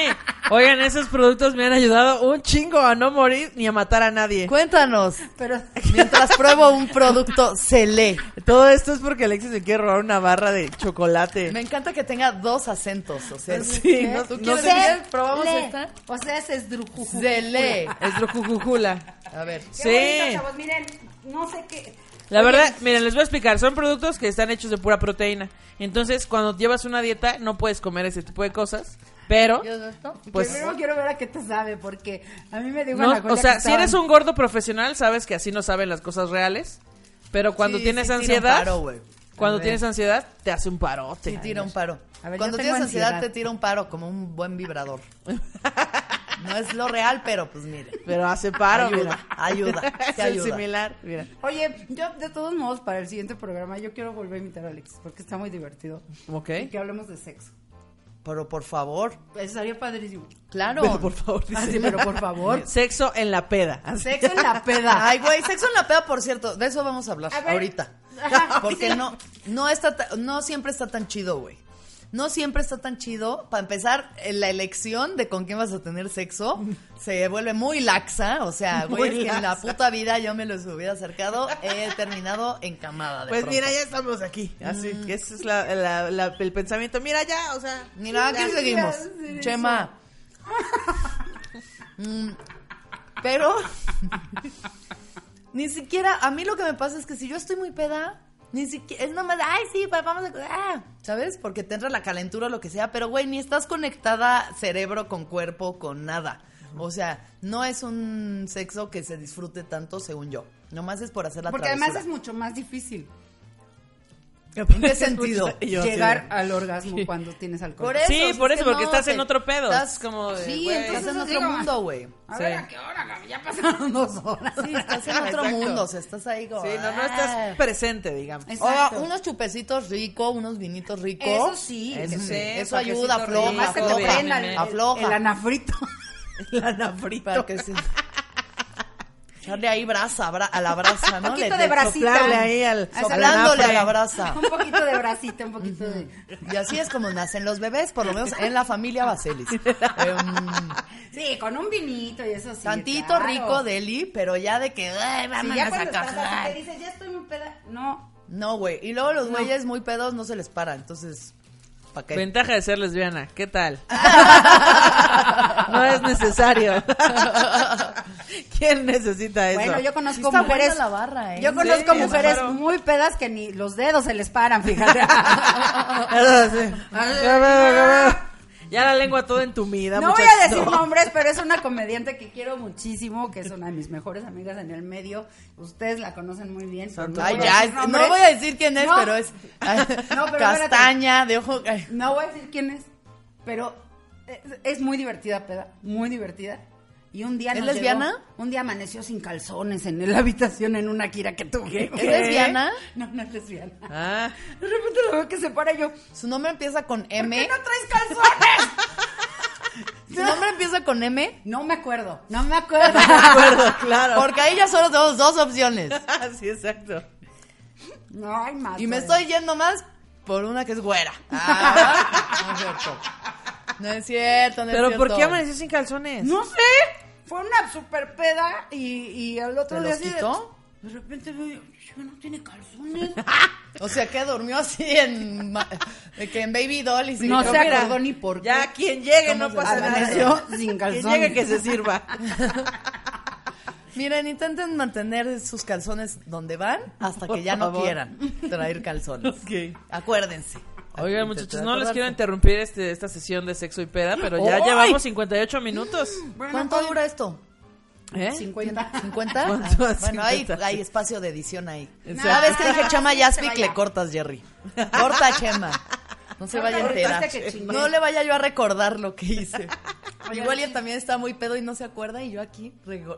Oigan, esos productos me han ayudado un chingo a no morir ni a matar a nadie.
Cuéntanos,
Pero
mientras pruebo un producto Celé.
Todo esto es porque Alexis se quiere robar una barra de chocolate.
Me encanta que tenga dos acentos, o sea,
Sí, no,
¿Tú
no
quieres ¿Probamos
Le.
esta?
O sea, es drujuju.
Celé.
Es Drujujucula.
A ver.
Qué
Sí.
bonito, chavos. Miren, no sé qué.
La
Oye,
verdad, miren, les voy a explicar. Son productos que están hechos de pura proteína. Entonces, cuando llevas una dieta, no puedes comer ese tipo de cosas. Pero, pues,
Primero quiero ver a qué te sabe, porque a mí me dijo
no, o sea,
que
si eres un gordo profesional, sabes que así no saben las cosas reales. Pero cuando
Sí,
tienes
sí
ansiedad,
paro, güey.
Cuando tienes ansiedad, te hace un parote.
Sí, tira un paro.
A ver, yo
Cuando
tengo
tienes ansiedad,
ansiedad.
te tira un paro como un buen vibrador. No es lo real, pero pues mire.
Pero hace paro,
Ayuda,
mira.
ayuda, sí ayuda.
similar, mira.
Oye, yo de todos modos, para el siguiente programa, yo quiero volver a invitar a Alex, porque está muy divertido.
Ok.
Y que hablemos de sexo.
Pero por favor,
Eso estaría padrísimo.
claro.
Pero por favor, dice.
Ah, sí, pero por favor.
Sexo en la peda. Así.
Sexo en la peda.
Ay, güey, sexo en la peda, por cierto, de eso vamos a hablar
A
ahorita.
Ajá.
Porque no, no está, no siempre está tan chido, güey. No siempre está tan chido. Para empezar, en la elección de con quién vas a tener sexo se vuelve muy laxa. O sea, güey, es que en la puta vida yo me los hubiera acercado. He terminado encamada de
Pues
pronto.
mira, ya estamos aquí. Así que ese es la, la- la- el pensamiento. Mira ya, o sea.
Mira, aquí seguimos. Chema. Mm, pero ni siquiera, a mí lo que me pasa es que si yo estoy muy peda, ni siquiera, es nomás, ay, sí, pa- vamos a, ah", ¿sabes? Porque te entra la calentura o lo que sea, pero güey, ni estás conectada cerebro con cuerpo, con nada. O sea, no es un sexo que se disfrute tanto, según yo. Nomás es por hacer la
Porque además es mucho más difícil
¿En qué sentido?
Yo
llegar
de-
al orgasmo cuando tienes alcohol.
Por eso,
Sí,
es
por eso, porque estás en
te-
otro pedo.
Estás
Es como de,
sí,
güey.
estás en
Entonces,
otro
digo,
mundo, güey.
A
Sí.
ver, ¿a qué hora? Ya pasaron dos horas.
Sí, estás en otro
Exacto.
mundo, o sea, estás ahí como...
Sí, no, no
ah.
estás presente, digamos.
Es-
unos chupecitos ricos, unos vinitos ricos.
Eso sí.
Eso sí,
Eso ayuda, afloja, afloja,
prenda el, el-
afloja.
el anafrito.
La nafrito.
Para que se... Echarle ahí brasa, bra- a la brasa, ¿no?
Un poquito
Le-
de
le-
brasita.
ahí al-.
Soplándole a la brasa.
Un poquito de brasita, un poquito de...
Y así es como nacen los bebés, por lo menos en la familia Baselis. Em,
Sí, con un vinito y eso sí.
tantito
claro.
rico, Deli, pero ya de que, ay,
Sí,
vámonos
ya
a
cuando estás así
casar.
te dices, ya estoy muy peda. No.
No, güey. Y luego los
No.
güeyes muy pedos no se les para, entonces, ¿para qué?
Ventaja de ser lesbiana, ¿qué tal? no es necesario. ¿Quién necesita eso?
Bueno, yo conozco
está
mujeres.
buena la barra, ¿eh?
Yo conozco
Sí,
mujeres
claro.
muy pedas que ni los dedos se les paran, fíjate.
Ya la lengua toda entumida.
No voy a decir
No.
nombres, pero es una comediante que quiero muchísimo, que es una de mis mejores amigas en el medio. Ustedes la conocen muy bien. no
Ay,
voy a
ya,
decir
es- no
nombres.
voy a decir quién es,
No.
pero es ay,
No, pero
castaña, de ojo.
No voy a decir quién es, pero es, es muy divertida, peda, muy divertida. Y un día
¿Es
nos
lesbiana?
llegó- un día amaneció sin calzones en la habitación en una gira que tuve.
¿Es lesbiana?
No, no es lesbiana.
Ah,
De repente lo veo que se para y yo, ¿por
Su nombre empieza con
qué
M.
no traes calzones?
Su nombre empieza con M.
No me acuerdo, no me acuerdo.
de acuerdo, claro.
Porque ahí ya solo tenemos dos opciones.
sí, exacto.
No hay más.
Y me
güey.
estoy yendo más por una que es güera. Ah, no es cierto. No es cierto, no es
Pero
cierto.
¿por qué amaneció sin calzones?
No sé, fue una super peda y, y al otro
¿Te
día
los
así de-
quitó?
De, repente veo, yo, "Yo no tiene calzones.
O sea, que durmió así en, ma- de que en Baby Doll y se
No se
"Mira,
acordó ni por qué.
Ya, quien llegue,
¿Cómo
no
se
pasa nada.
amaneció sin
Quien
calzones?
llegue que se sirva.
Miren, intenten mantener sus calzones donde van hasta que ya no
favor.
quieran traer calzones.
Ok.
Acuérdense.
Oigan, muchachos, no les quiero interrumpir este, esta sesión de sexo y peda, pero ya
¡Ay!
llevamos 58 minutos.
¿Cuánto dura esto?
¿Eh?
50.
¿50?
¿Cuánto?
Bueno, hay,
50.
hay espacio de edición ahí. Cada vez que dije
No,
Chema Yaspic, le cortas, Jerry. Corta, Chema. No se vaya a
Corta,
enterar.
cortaste que chingué.
No le vaya yo a recordar lo que hice.
Oigan,
Igual él también está muy pedo y no se acuerda y yo aquí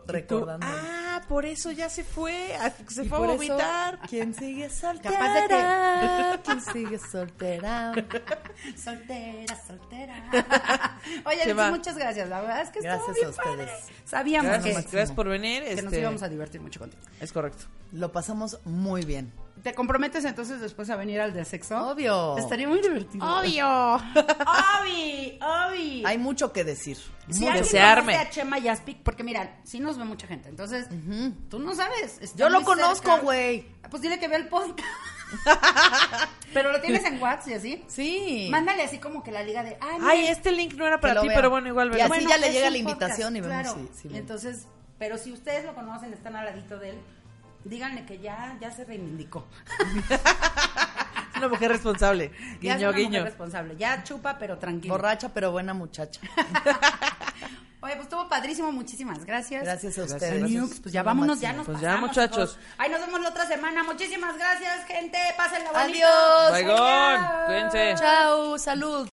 recordando.
Ah, por eso ya se fue. Se
Y
fue a vomitar.
eso, ¿quién sigue soltera?
Capaz de que-
¿Quién sigue soltera?
Soltera, soltera. Oye, muchas gracias. La verdad es que estuvo
Gracias
bien
a ustedes.
padre. Sabíamos
Gracias,
que,
gracias por venir.
que nos
este,
íbamos a divertir mucho contigo.
Es correcto.
Lo pasamos muy bien.
¿Te comprometes entonces después a venir al de sexo?
Obvio.
Estaría muy divertido.
Obvio.
Obvi, obvi.
Hay mucho que decir.
Si
que se arme.
a Chema Yaspic, porque mira, sí nos ve mucha gente, entonces tú no sabes. está
Yo lo conozco, güey.
Pues dile que vea el podcast. Pero lo tienes en WhatsApp y así.
Sí.
Mándale así como que la liga de. Ay,
Ay,
mira,
este link no era para
lo
ti,
vea.
pero bueno, igual
Y
verlo.
así ya le llega la invitación y vemos
claro.
si- si
Y entonces, pero si ustedes lo conocen, están al ladito de él, díganle que ya, ya se reivindicó.
Es una mujer responsable.
Ya es
Guiño,
una mujer
guiño.
responsable. Ya chupa, pero tranquilo.
Borracha pero buena muchacha.
Oye, pues estuvo padrísimo, muchísimas gracias.
Gracias a
Gracias.
ustedes.
Nukes, pues ya
Lo
vámonos,
máximo.
ya nos
Pues ya, muchachos.
Ahí nos vemos la otra semana. Muchísimas gracias, gente. Pásenla bonito.
Adiós.
Baigón, cuídense.
Chao, salud.